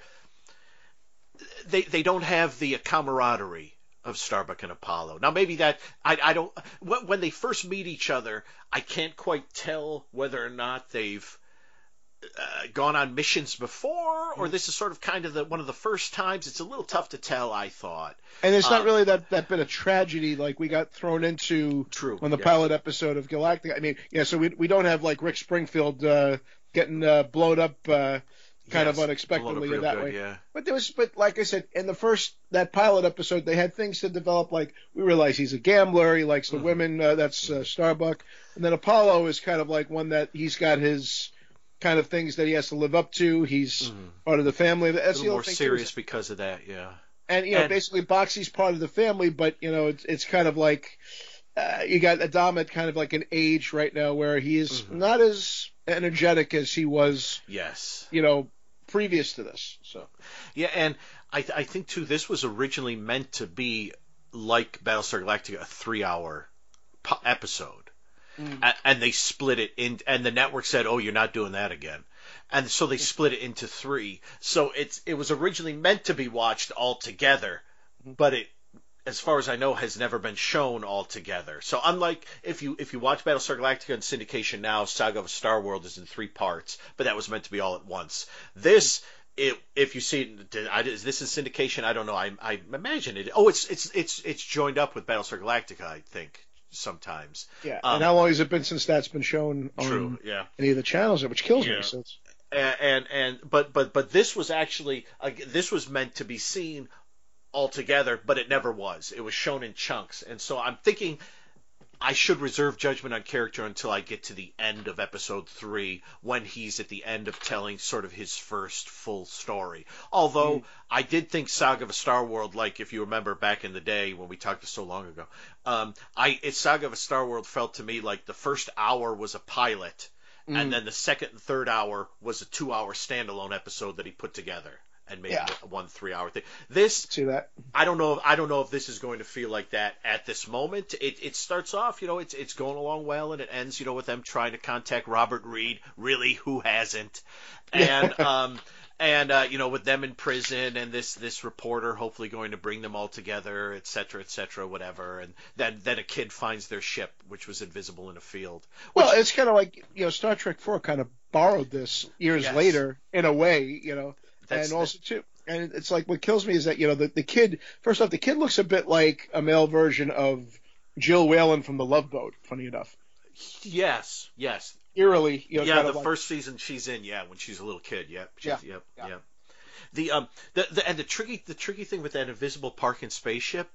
they they don't have the camaraderie of Starbuck and Apollo. Now maybe that I I don't when, they first meet each other, I can't quite tell whether or not they've uh, gone on missions before, or this is sort of kind of the one of the first times. It's a little tough to tell. I thought. and it's not Uh, really that that bit of tragedy like we got thrown into True, on the yeah. pilot episode of Galactica. I mean, yeah, so we we don't have like Rick Springfield uh, getting uh, blown up uh, kind of unexpectedly in that good, way. Yeah. But there was, but like I said, in the first that pilot episode, they had things to develop. Like we realize he's a gambler, he likes the Mhm. women. Uh, that's uh, Starbuck, and then Apollo is kind of like one that he's got his kind of things that he has to live up to. He's Mhm. part of the family. A That's the little more thing serious because of that. Yeah. and you know, And- basically, Boxey's part of the family, but you know, it's it's kind of like uh, you got Adam at kind of like an age right now where he is Mhm. not as energetic as he was, Yes. you know, previous to this. So Yeah, and I, I think too this was originally meant to be like Battlestar Galactica, a three-hour po- episode, Mm. A- and they split it in. And the network said, "Oh, you're not doing that again," and so they split it into three. So it's it was originally meant to be watched all together, but it. As far as I know, has never been shown altogether. So unlike if you if you watch Battlestar Galactica and syndication now, Saga of Star World is in three parts, but that was meant to be all at once. This it, if you see it, is this in syndication? I don't know. I, I imagine it. Oh, it's it's it's it's joined up with Battlestar Galactica. I think sometimes. yeah. Um, and how long has it been since that's been shown on True. Yeah. any of the channels? Which kills Yeah. me. So And, and and but but but this was actually uh, this was meant to be seen all together, but it never was. It was shown in chunks, and so I'm thinking. I should reserve judgment on character until I get to the end of episode three, when he's at the end of telling sort of his first full story. Although I did think Saga of a Star World, like if you remember back in the day when we talked so long ago, um, I it Saga of a Star World felt to me like the first hour was a pilot, Mm. and then the second and third hour was a two-hour standalone episode that he put together and made Yeah. one three-hour thing. This see that? I don't know. I don't know if this is going to feel like that at this moment. It, it starts off, you know, it's it's going along well, and it ends, you know, with them trying to contact Robert Reed. Really, who hasn't? *laughs* And um, and uh, you know, with them in prison, and this this reporter hopefully going to bring them all together, et cetera, et cetera, whatever. And then then a kid finds their ship, which was invisible in a field. Which, Well, it's kind of like you know, Star Trek Four kind of borrowed this years Yes. later in a way, you know, That's- and also too. And it's like what kills me is that you know the the kid. First off, the kid looks a bit like a male version of Jill Whelan from The Love Boat. Funny enough, yes, yes, eerily, you know, yeah, kind the like, first season she's in, yeah, when she's a little kid, yep, Yeah, yep, yeah. yep. The um the, the and the tricky the tricky thing with that invisible parking spaceship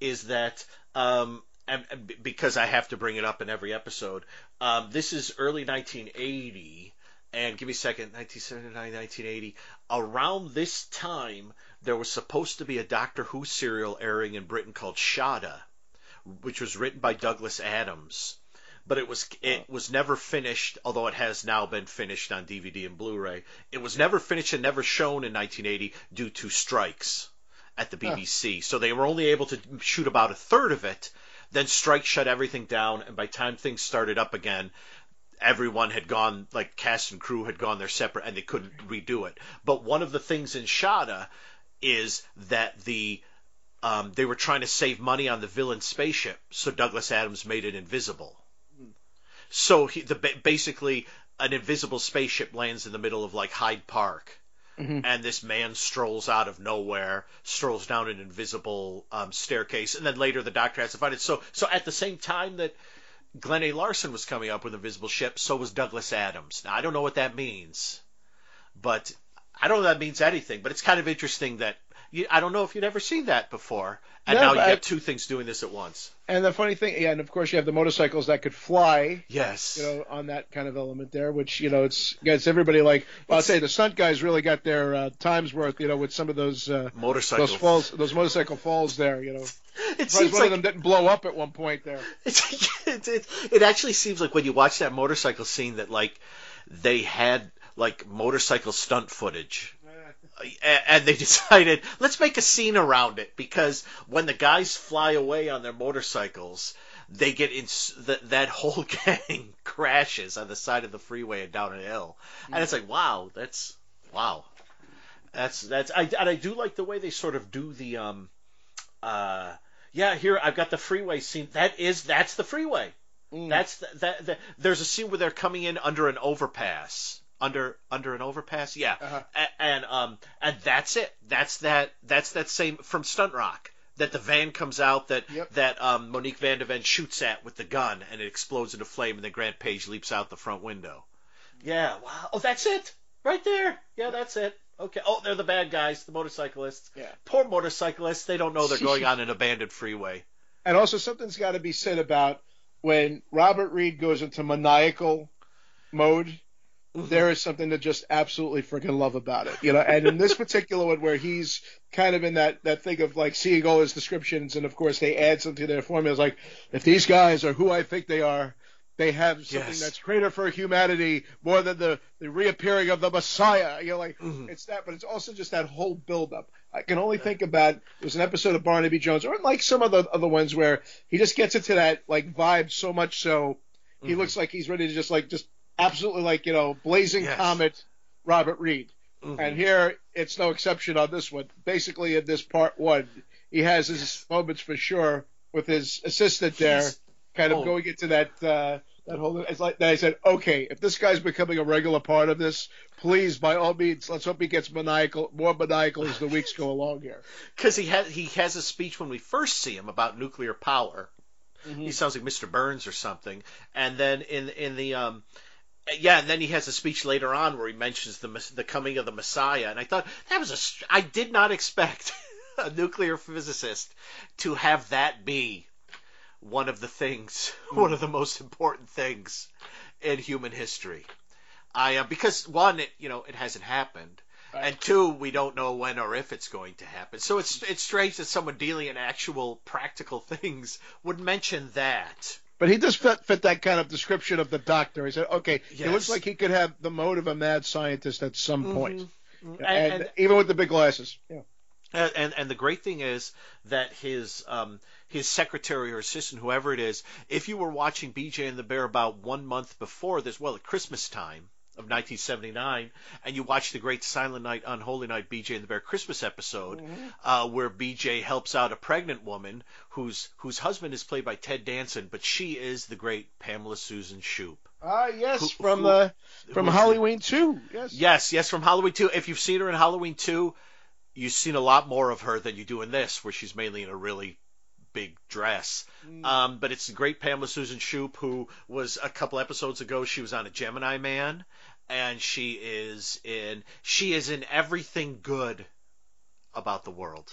is that um and, and because I have to bring it up in every episode, um this is early 1980 and give me a second 1979 1980 around this time there was supposed to be a Doctor Who serial airing in Britain called Shada which was written by Douglas Adams. But it was it was never finished although it has now been finished on DVD and Blu-ray. It was never finished and never shown in 1980 due to strikes at the BBC so they were only able to shoot about a third of it. Then strikes shut everything down and by the time things started up again everyone had gone like cast and crew had gone their separate and they couldn't redo it but one of the things in Shada is that the um, they were trying to save money on the villain spaceship, so Douglas Adams made it invisible. So he, the basically an invisible spaceship lands in the middle of like Hyde Park, Mhm. and this man strolls out of nowhere, strolls down an invisible um, staircase, and then later the Doctor has to find it. So so at the same time that Glenn A. Larson was coming up with Invisible Ship, so was Douglas Adams. Now I don't know what that means. but I don't know if that means anything. But it's kind of interesting that you, I don't know if you'd ever seen that before, and No, now you I- get two things doing this at once. And the funny thing, yeah, and of course you have the motorcycles that could fly. Yes. you know, on that kind of element there, which you know, it's gets everybody like. Well, I'll say the stunt guys really got their uh, times worth, you know, with some of those uh, Motorcycle. those falls, those motorcycle falls there. You know, It seems one like of them didn't blow up at one point there. *laughs* It's, it, it, it actually seems like when you watch that motorcycle scene that like they had like motorcycle stunt footage and they *laughs* decided let's make a scene around it because when the guys fly away on their motorcycles they get in that that whole *laughs* gang crashes on the side of the freeway and down a hill. And it's like wow that's wow. That's that's I and I do like the way they sort of do the um uh yeah here I've got the freeway scene. That is that's the freeway. Mm. that's the, that the, there's a scene where they're coming in under an overpass under under an overpass? Yeah. Uh-huh. A- and um and that's it. That's that that's that same from stunt rock that the van comes out that Yep. that um Monique Van de Ven shoots at with the gun and it explodes into flame and then Grant Page leaps out the front window. Yeah wow. Oh that's it. Right there. Yeah that's it. Okay. Oh they're the bad guys the motorcyclists. Yeah. poor motorcyclists. They don't know they're going on an abandoned freeway. And also, something's got to be said about when Robert Reed goes into maniacal mode. There is something to just absolutely freaking love about it, you know. And in this particular one, where he's kind of in that that thing of like seeing all his descriptions, and of course they add something to their formulas, like if these guys are who I think they are, they have something Yes. that's greater for humanity more than the the reappearing of the Messiah. You know, like Mhm. it's that, but it's also just that whole build up. I can only think about there's an episode of Barnaby Jones, or like some of the other ones where he just gets into that like vibe so much so he Mhm. looks like he's ready to just like just absolutely like you know blazing Yes. comet Robert Reed. Mhm. And here it's no exception on this one. Basically, in this part one, he has his moments for sure with his assistant there, He's- kind of oh. going into that uh, that whole. It's like that. I said, okay, if this guy's becoming a regular part of this, please, by all means, let's hope he gets maniacal, more maniacal as the weeks go *laughs* along here. because he has he has a speech when we first see him about nuclear power. He sounds like Mr. Burns or something. And then in in the um yeah, and then he has a speech later on where he mentions the the coming of the Messiah. And I thought that was a I did not expect *laughs* a nuclear physicist to have that be one of the things, *laughs* one of the most important things in human history. I uh, because one, it, you know, it hasn't happened. And two, we don't know when or if it's going to happen. So it's it's strange that someone dealing in actual practical *laughs* things would mention that. But he does fit, fit that kind of description of the doctor. He said, okay, he Yes. looks like he could have the mode of a mad scientist at some point. And, And, and, even with the big glasses. Yeah. and, and and the great thing is that his um his secretary or assistant, whoever it is, if you were watching BJ and the Bear about one month before this, well, at Christmas time of 1979, and you watch the Great Silent Night, Unholy Night BJ and the Bear Christmas episode, uh, where BJ helps out a pregnant woman whose whose husband is played by Ted Danson, but she is the great Pamela Susan Shoop. Ah, yes, Who- from who- uh, from Halloween 2. Yes. Yes, yes, from Halloween 2. If you've seen her in Halloween 2, you've seen a lot more of her than you do in this, where she's mainly in a really big dress. Um, but it's the great Pamela Susan Shoop, who was a couple episodes ago. She was on a Gemini Man, and she is in she is in everything good about the world.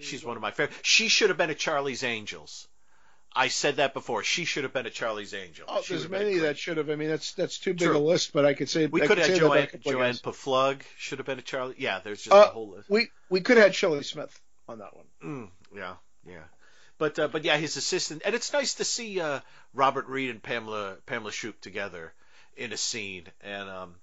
She's one of my favorite. She should have been at Charlie's Angels. I said that before. She should have been at Charlie's Angels. Oh, She there's would have been many that should have. I mean, that's that's too big True. a list, but I could say We I could have had Joanne, Joanne. Pflug should have been a Charlie. Yeah, there's just Uh, a whole list. We we could have had Shelley Smith on that one. Mm, yeah, yeah. But uh, but yeah, his assistant, and it's nice to see uh, Robert Reed and Pamela Pamela Shoop together in a scene, and um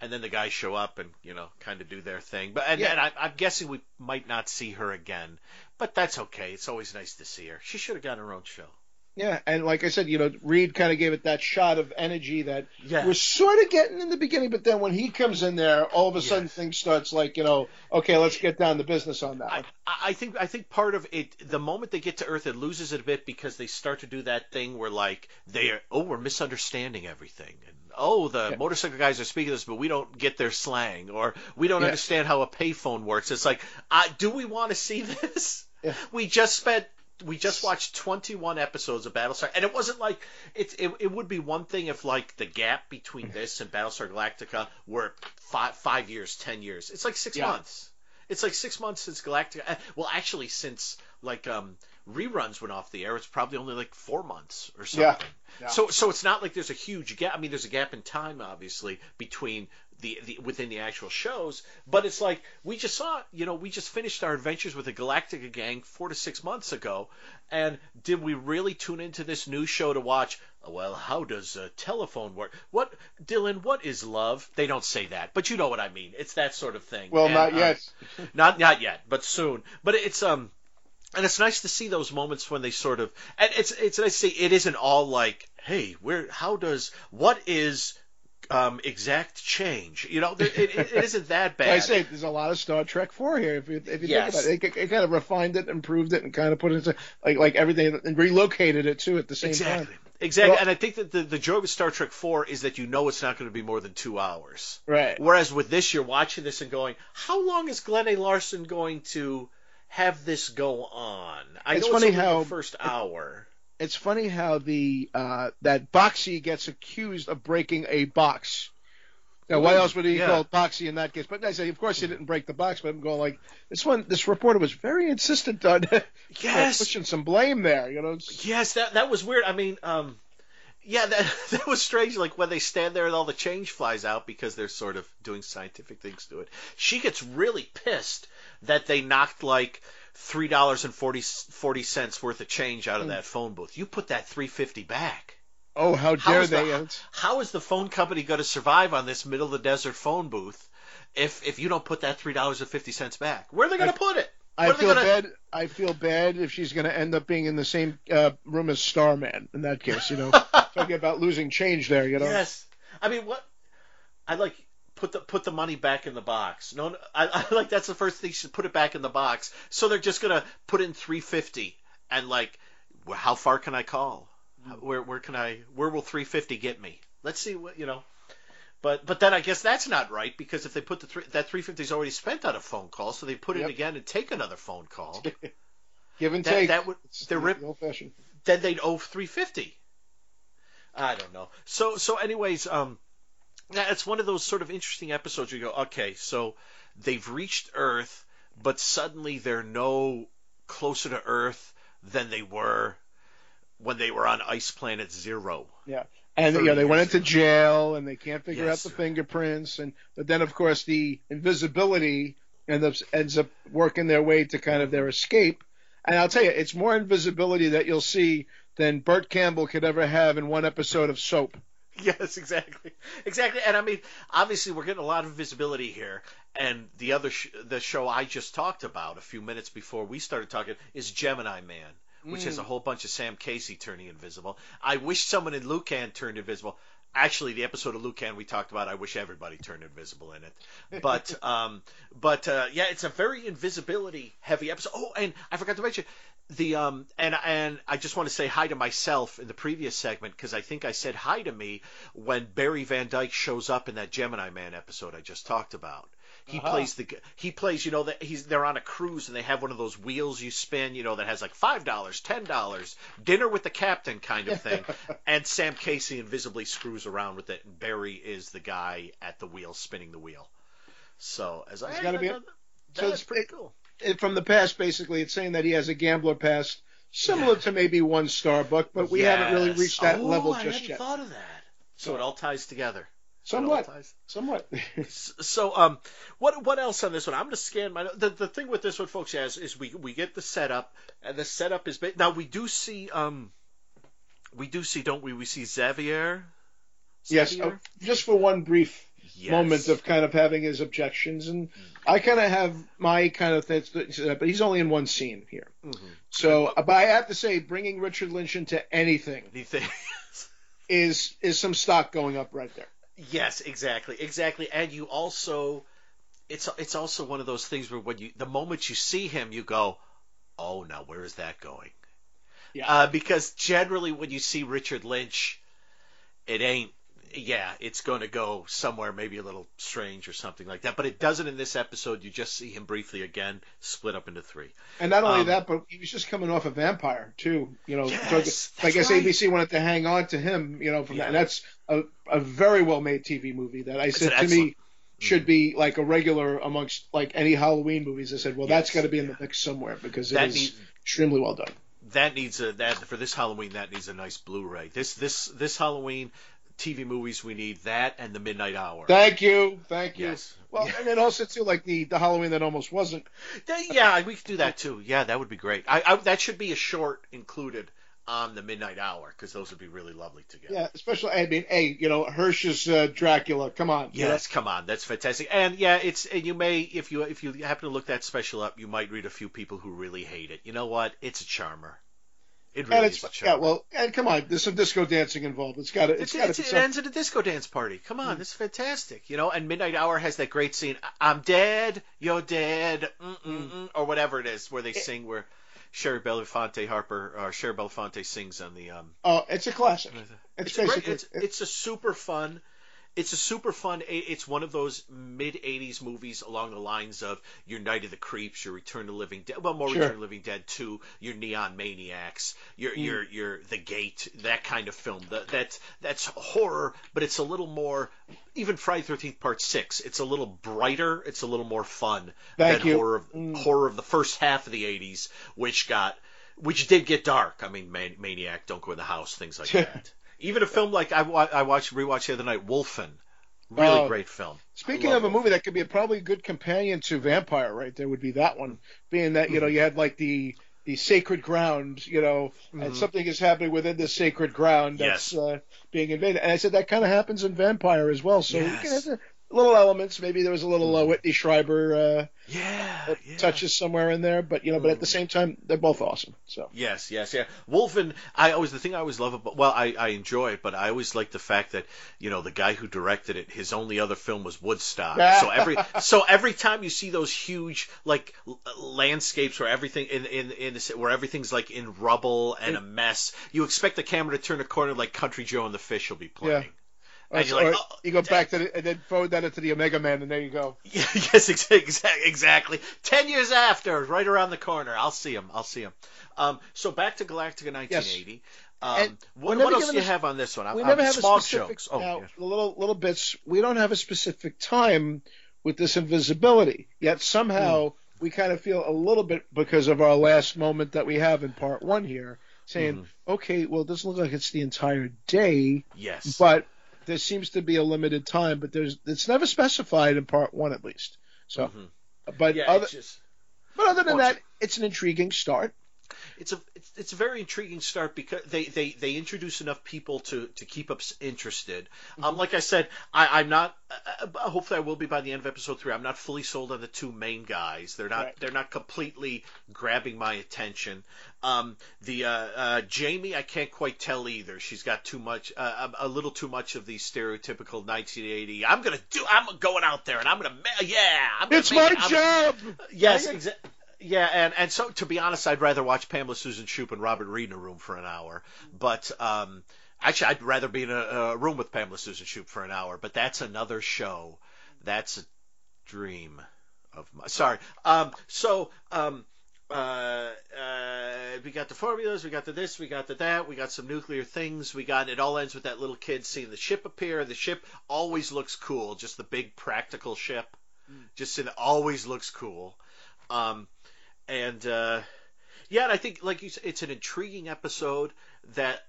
and then the guys show up and you know kind of do their thing. But and, Yeah. and I, I'm guessing we might not see her again, but that's okay. It's always nice to see her. She should have gotten her own show. Yeah, and like I said, you know, Reed kind of gave it that shot of energy that Yeah. was sort of getting in the beginning, but then when he comes in there, all of a sudden Yes. things starts like, you know, okay, let's get down to business on that I. I think I think part of it, the moment they get to Earth, it loses it a bit because they start to do that thing where like they are, oh, we're misunderstanding everything, and oh, the Yeah. motorcycle guys are speaking this, but we don't get their slang, or we don't understand how a payphone works. It's like, uh, do we want to see this? Yeah. We just spent we just watched 21 episodes of Battlestar, and it wasn't like it, it. It would be one thing if like the gap between this and Battlestar Galactica were five five years, ten years. It's like six Yeah. months. It's like six months since Galactica. uh, Well, actually, since like um reruns went off the air, it's probably only like four months or something. Yeah. Yeah. So so it's not like there's a huge gap. I mean, there's a gap in time, obviously, between the, the within the actual shows, but it's like we just saw, you know, we just finished our adventures with the Galactica gang four to six months ago, and did we really tune into this new show to watch? Well, how does a telephone work? What, Dylan? What is love? They don't say that, but you know what I mean. It's that sort of thing. Well, And, not yet. not not yet, but soon. But it's um, and it's nice to see those moments when they sort of, and it's it's nice to see it isn't all like, hey, where, how does, what is, um, exact change? You know, there, it, it, it isn't that bad. *laughs* I say there's a lot of Star Trek Four here. If you if you Yes. think about it, it, it kind of refined it, improved it, and kind of put it into like like everything and relocated it too at the same exactly. time. Exactly, Well- and I think that the, the joy with Star Trek Four is that you know it's not going to be more than two hours. Right. Whereas with this, you're watching this and going, how long is Glenn A. Larson going to have this go on? I It's know funny it's only how- the first hour. It's funny how the uh, that Boxey gets accused of breaking a box. Now, why else would he yeah. call Boxey in that case? But I say, of course, he didn't break the box. But I'm going like this one. This reporter was very insistent on *laughs* Yes. pushing some blame there. You know, Yes, that that was weird. I mean, um, yeah, that *laughs* that was strange. Like when they stand there and all the change flies out because they're sort of doing scientific things to it. She gets really pissed that they knocked like three dollars and forty forty cents worth of change out of that phone booth. You put that three fifty back. oh, how How dare is, they? the, how is the phone company going to survive on this middle of the desert phone booth if if you don't put that three dollars and fifty cents back? Where are they going to put it? I What are they feel gonna- bad. I feel bad if she's going to end up being in the same uh, room as Starman. In that case, you know, *laughs* talking about losing change there. You know, Yes. I mean, what? I like put the put the money back in the box. No, no I, I like that's the first thing. You should put it back in the box. So they're just gonna put in three fifty and like, how far can I call? How- Where where can I? Where will three fifty get me? Let's see what you know. But but then I guess that's not right because if they put the three, that three fifty is already spent on a phone call, so they put Yep. it again and take another phone call. *laughs* give and That- take. that would- they're rip- fashioned. then they'd owe 350 i don't know so so anyways um it's one of those sort of interesting episodes where you go okay so they've reached earth but suddenly they're no closer to earth than they were when they were on ice planet zero Yeah. And you know they went into jail and they can't figure Yes. out the fingerprints and but then of course the invisibility ends up ends up working their way to kind of their escape. And I'll tell you, it's more invisibility that you'll see than Burt Campbell could ever have in one episode of Soap. *laughs* yes exactly. Exactly. And i mean obviously we're getting a lot of visibility here. And the other sh- the show i just talked about a few minutes before we started talking is gemini man which has a whole bunch of sam casey turning invisible. I wish someone in lucan turned invisible. Actually the episode of lucan we talked about i wish everybody turned invisible in it. But *laughs* um but uh yeah it's a very invisibility heavy episode. Oh and i forgot to mention the um and and I just want to say hi to myself in the previous segment because I think I said hi to me when Barry Van Dyke shows up in that Gemini Man episode I just talked about. He Uh-huh. plays the he plays you know that he's they're on a cruise and they have one of those wheels you spin you know that has like five dollars ten dollars dinner with the captain kind of thing *laughs* and Sam Casey invisibly screws around with it and Barry is the guy at the wheel spinning the wheel. So as I It's gotta be that- so it's- pretty it- cool. From the past, basically, it's saying that he has a gambler past, similar to maybe one Starbuck, but we haven't really reached that Oh, level I just hadn't yet. thought of that. So it all ties together. Somewhat, somewhat. *laughs* So, um, what what else on this one? I'm gonna scan my. The, the thing with this one, folks, is, is we we get the setup, and the setup is now we do see um, we do see, don't we? We see Xavier. yes, uh, just for one brief Yes. moment of kind of having his objections, and I kind of have my kind of things, but he's only in one scene here. Mhm. So, uh, but I have to say, bringing Richard Lynch into anything is is some stock going up right there. Yes, exactly, exactly. And you also, it's it's also one of those things where when you the moment you see him, you go, oh, now where is that going? Yeah. Uh, because generally, when you see Richard Lynch, it ain't yeah, it's going to go somewhere maybe a little strange or something like that. But it doesn't in this episode. You just see him briefly again, split up into three. And not only Um, that, but he was just coming off a vampire too. You know, Yes, so I guess right. ABC wanted to hang on to him. You know, from Yeah. that. And that's a, a very well made TV movie that I said to excellent- me should be like a regular amongst like any Halloween movies. I said, well, that's got to be in the mix somewhere because it That is need- extremely well done. that needs a that for this Halloween. That needs a nice Blu-ray. This this this Halloween TV movies we need that and the Midnight Hour. Thank you, thank you. Yes. Well, Yeah. and then also too, like the the Halloween that almost wasn't. Yeah, we could do that too. Yeah, that would be great. I, I that should be a short included on the Midnight Hour because those would be really lovely together. Yeah, especially I mean, hey, you know, Hirsch's uh, Dracula. Come on. Yes, come on, that's fantastic. And yeah, it's and you may if you if you happen to look that special up, you might read a few people who really hate it. You know what? It's a charmer. It really And is it's charmer. yeah, well, and come on, there's some disco dancing involved. It's got to, it's It's, it's, it ends at a disco dance party. Come on, mm-hmm. it's fantastic. You know, and Midnight Hour has that great scene. I'm dead, you're dead, mm-mm-mm, mm-hmm. or whatever it is, where they sing where Shari Belafonte Harper or Shari Belafonte sings on the um. Oh, it's a classic. It's, It's, great. It's, it's a super fun. It's a super fun. It's one of those mid '80s movies along the lines of your Night of the Creeps, your Return to Living Dead, well, more Sure. Return to Living Dead 2, your Neon Maniacs, your Mm. your your The Gate, that kind of film. That that's that's horror, but it's a little more. Even Friday Thirteenth Part Six, it's a little brighter. It's a little more fun Thank than you. horror of Mm. horror of the first half of the '80s, which got which did get dark. I mean, Man- Maniac, Don't Go in the House, things like that. Even a film like I, wa- I watched rewatched the other night, Wolfen, really Oh. great film. Speaking of a movie that could be a probably a good companion to Vampire, right there would be that one, being that you Mm-hmm. know you had like the the sacred ground, you know, and something is happening within the sacred ground that's Mm-hmm. Yes. uh, being invaded. And I said that kind of happens in Vampire as well. So Yes. Mm-hmm. can have little elements. Maybe there was a little uh, Whitley Strieber uh, Yeah, uh, yeah. touches somewhere in there, but you know, but at the same time, they're both awesome. So Yes, yes, yeah. Wolfen, I always the thing I always love about well, I, I enjoy it, but I always like the fact that you know the guy who directed it, his only other film was Woodstock. so every *laughs* so every time you see those huge like landscapes where everything in in in the, where everything's like in rubble and a mess, you expect the camera to turn a corner like Country Joe and the Fish will be playing. And you're like, Or oh, you go back to the, and then forward that into the Omega Man, and there you go. *laughs* yes, exactly, exactly. Ten years after, right around the corner, I'll see him. I'll see him. Um, so back to Galactica 1980. Um, what, what else do you a- have on this one? we I'm- never I'm have small a specific jokes. Oh, now, yeah. little little bits. We don't have a specific time with this invisibility. Yet somehow Hmm. we kind of feel a little bit because of our last moment that we have in part one here, saying, Mm-hmm. okay, well, it doesn't look like it's the entire day, yes. but there seems to be a limited time. But there's it's never specified in part one at least. So, but Mm-hmm. yeah, other just but other than that, it's an intriguing start. it's a it's, it's a very intriguing start because they, they, they introduce enough people to, to keep us interested. Mm-hmm. Um, like I said, I, I'm not. Uh, uh, hopefully, I will be by the end of episode three. I'm not fully sold on the two main guys. They're not Right. they're not completely grabbing my attention. Um, the uh, uh, Jamie, I can't quite tell either. She's got too much, uh, a a little too much of the stereotypical 1980. I'm gonna do. I'm going out there and I'm gonna. ma- Yeah, I'm gonna It's my it. Job. Yes, exactly. Yeah, and, and so to be honest, I'd rather watch Pamela Susan Shoop and Robert Reed in a room for an hour. But um, actually, I'd rather be in a, a room with Pamela Susan Shoop for an hour. But that's another show. That's a dream of my. Sorry. Um, so um, uh, uh, we got the formulas, we got the this, we got the that, we got some nuclear things, we got it all ends with that little kid seeing the ship appear. The ship always looks cool, just the big practical ship, just it always looks cool. Um, and uh, yeah, and I think like you said, it's an intriguing episode that.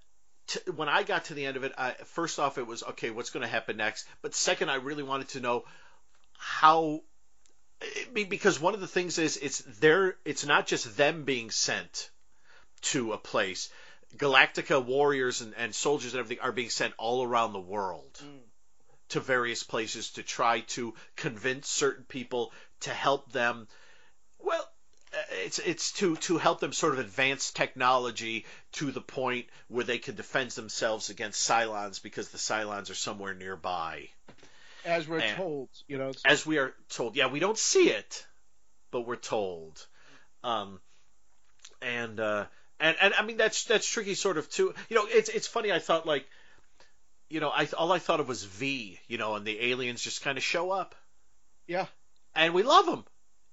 T- when I got to the end of it, I, first off, it was okay. What's going to happen next? But second, I really wanted to know how because one of the things is it's their it's not just them being sent to a place. Galactica warriors and, and soldiers and everything are being sent all around the world to various places to try to convince certain people to help them. Well uh, it's it's to to help them sort of advance technology to the point where they can defend themselves against Cylons because the Cylons are somewhere nearby As we're And- told, you know. it's- as we are told. Yeah, we don't see it, but we're told. Um, and uh, and and I mean that's that's tricky, sort of too. You know, it's it's funny. I thought like you know, I all I thought of was V, you know, and the aliens just kind of show up, Yeah. and we love them,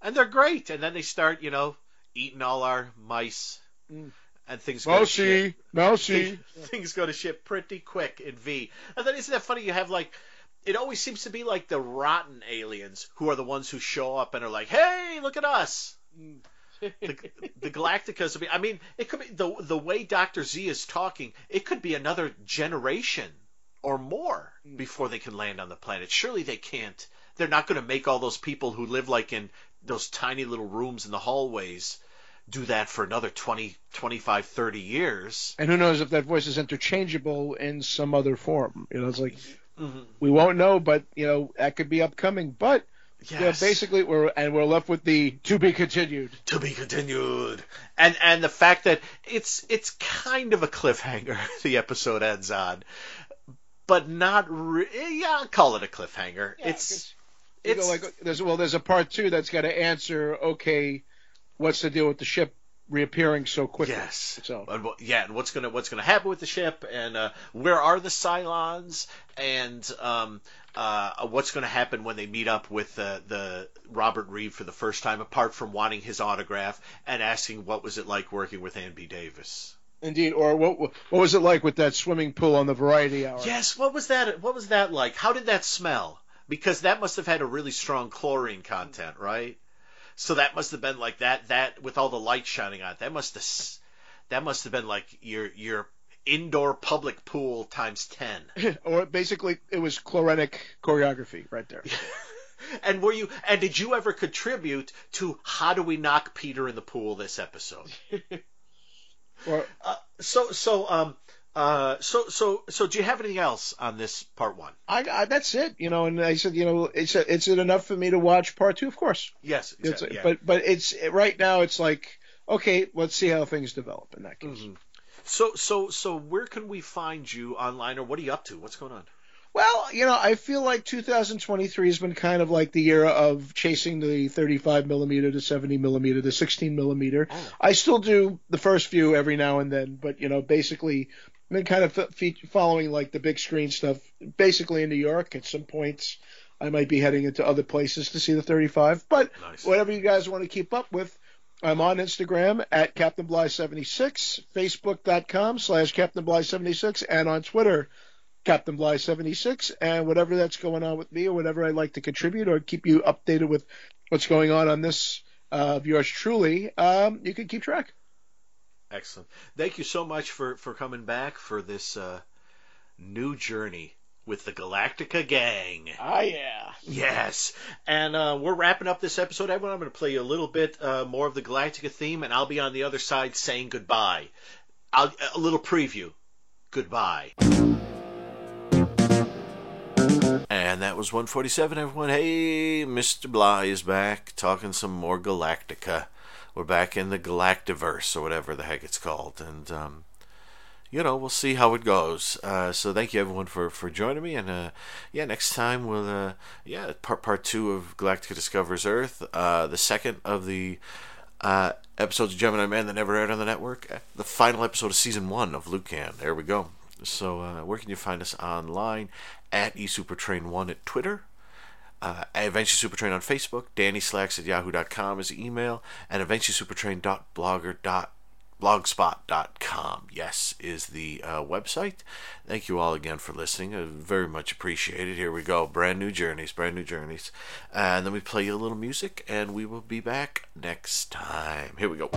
and they're great, and then they start, you know, eating all our mice, Mm. and things go to shit. Mousy, *laughs* Mousy. things go to shit pretty quick in V. And then isn't that funny? You have like, it always seems to be like the rotten aliens who are the ones who show up and are like, "Hey, look at us." Mm. the, the Galacticas. I mean, it could be the the way Doctor Zee is talking. It could be another generation or more mm. before they can land on the planet. Surely they can't. They're not going to make all those people who live like in those tiny little rooms in the hallways do that for another 20, 25, 30 years. And who knows if that voice is interchangeable in some other form? You know, it's like Mhm. we won't know, but you know that could be upcoming. But Yes. yeah, basically we're and we're left with the to be continued. to be continued. And and the fact that it's it's kind of a cliffhanger *laughs* the episode ends on, but not re- yeah, I'll call it a cliffhanger. it's it's like there's well there's a part two that's got to answer. Okay, what's the deal with the ship reappearing so quickly? yes. So yeah, and what's gonna what's gonna happen with the ship, and uh, where are the Cylons, and um, uh, what's gonna happen when they meet up with the the Robert Reed for the first time, apart from wanting his autograph and asking what was it like working with Ann B. Davis. indeed, or what what was it like with that swimming pool on the Variety Hour? Yes, what was that? What was that like? How did that smell? Because that must have had a really strong chlorine content, right? So that must have been like that. That with all the light shining on it, that must have that must have been like your your indoor public pool times ten. *laughs* or basically it was chlorenic choreography right there. *laughs* And were you? And did you ever contribute to how do we knock Peter in the pool this episode? *laughs* Or Uh, so so um uh so so so do you have anything else on this part one? I, I that's it, you know. And I said, you know, it's it's it enough for me to watch part two? Of course. Yes, exactly, yeah. But but it's right now it's like okay, let's see how things develop in that case. Mhm. So so so where can we find you online or what are you up to? What's going on? Well, you know, I feel like 2023 has been kind of like the year of chasing the 35 millimeter, to 70 millimeter, the 16 millimeter. Oh. I still do the first few every now and then, but you know, basically, been kind of f- following like the big screen stuff. Basically in New York. At some points, I might be heading into other places to see the 35. But Nice. whatever you guys want to keep up with. I'm on Instagram at Captain Bly76, Facebook.com slash Captain Bly76, and on Twitter, Captain Bly 76, and whatever that's going on with me or whatever I'd like to contribute or keep you updated with what's going on on this uh, of yours truly, um, you can keep track. Excellent. Thank you so much for for coming back for this uh new journey with the Galactica gang. Ah, yeah. Yes. And uh, we're wrapping up this episode. Everyone, I'm going to play you a little bit uh, more of the Galactica theme, and I'll be on the other side saying goodbye. I'll, a little preview. Goodbye. And that was 147, everyone. Hey, Mr. Bly is back talking some more Galactica. We're back in the Galactiverse, or whatever the heck it's called. And, um, you know, we'll see how it goes. Uh, so thank you everyone for, for joining me, and uh, yeah, next time we'll uh, yeah part part two of Galactica Discovers Earth, uh, the second of the uh, episodes of Gemini Man that never aired on the network, uh, the final episode of season one of Lucan. There we go. So where can you find us online? At eSupertrain1 at Twitter. Uh, Adventure Supertrain on Facebook, Danny Slacks at yahoo.com is the email, and AdventureSupertrain.blogger.blogspot.com, yes, is the uh, website. Thank you all again for listening. I very much appreciated. Here we go. Brand new journeys, brand new journeys. and then we play you a little music, and we will be back next time. Here we go.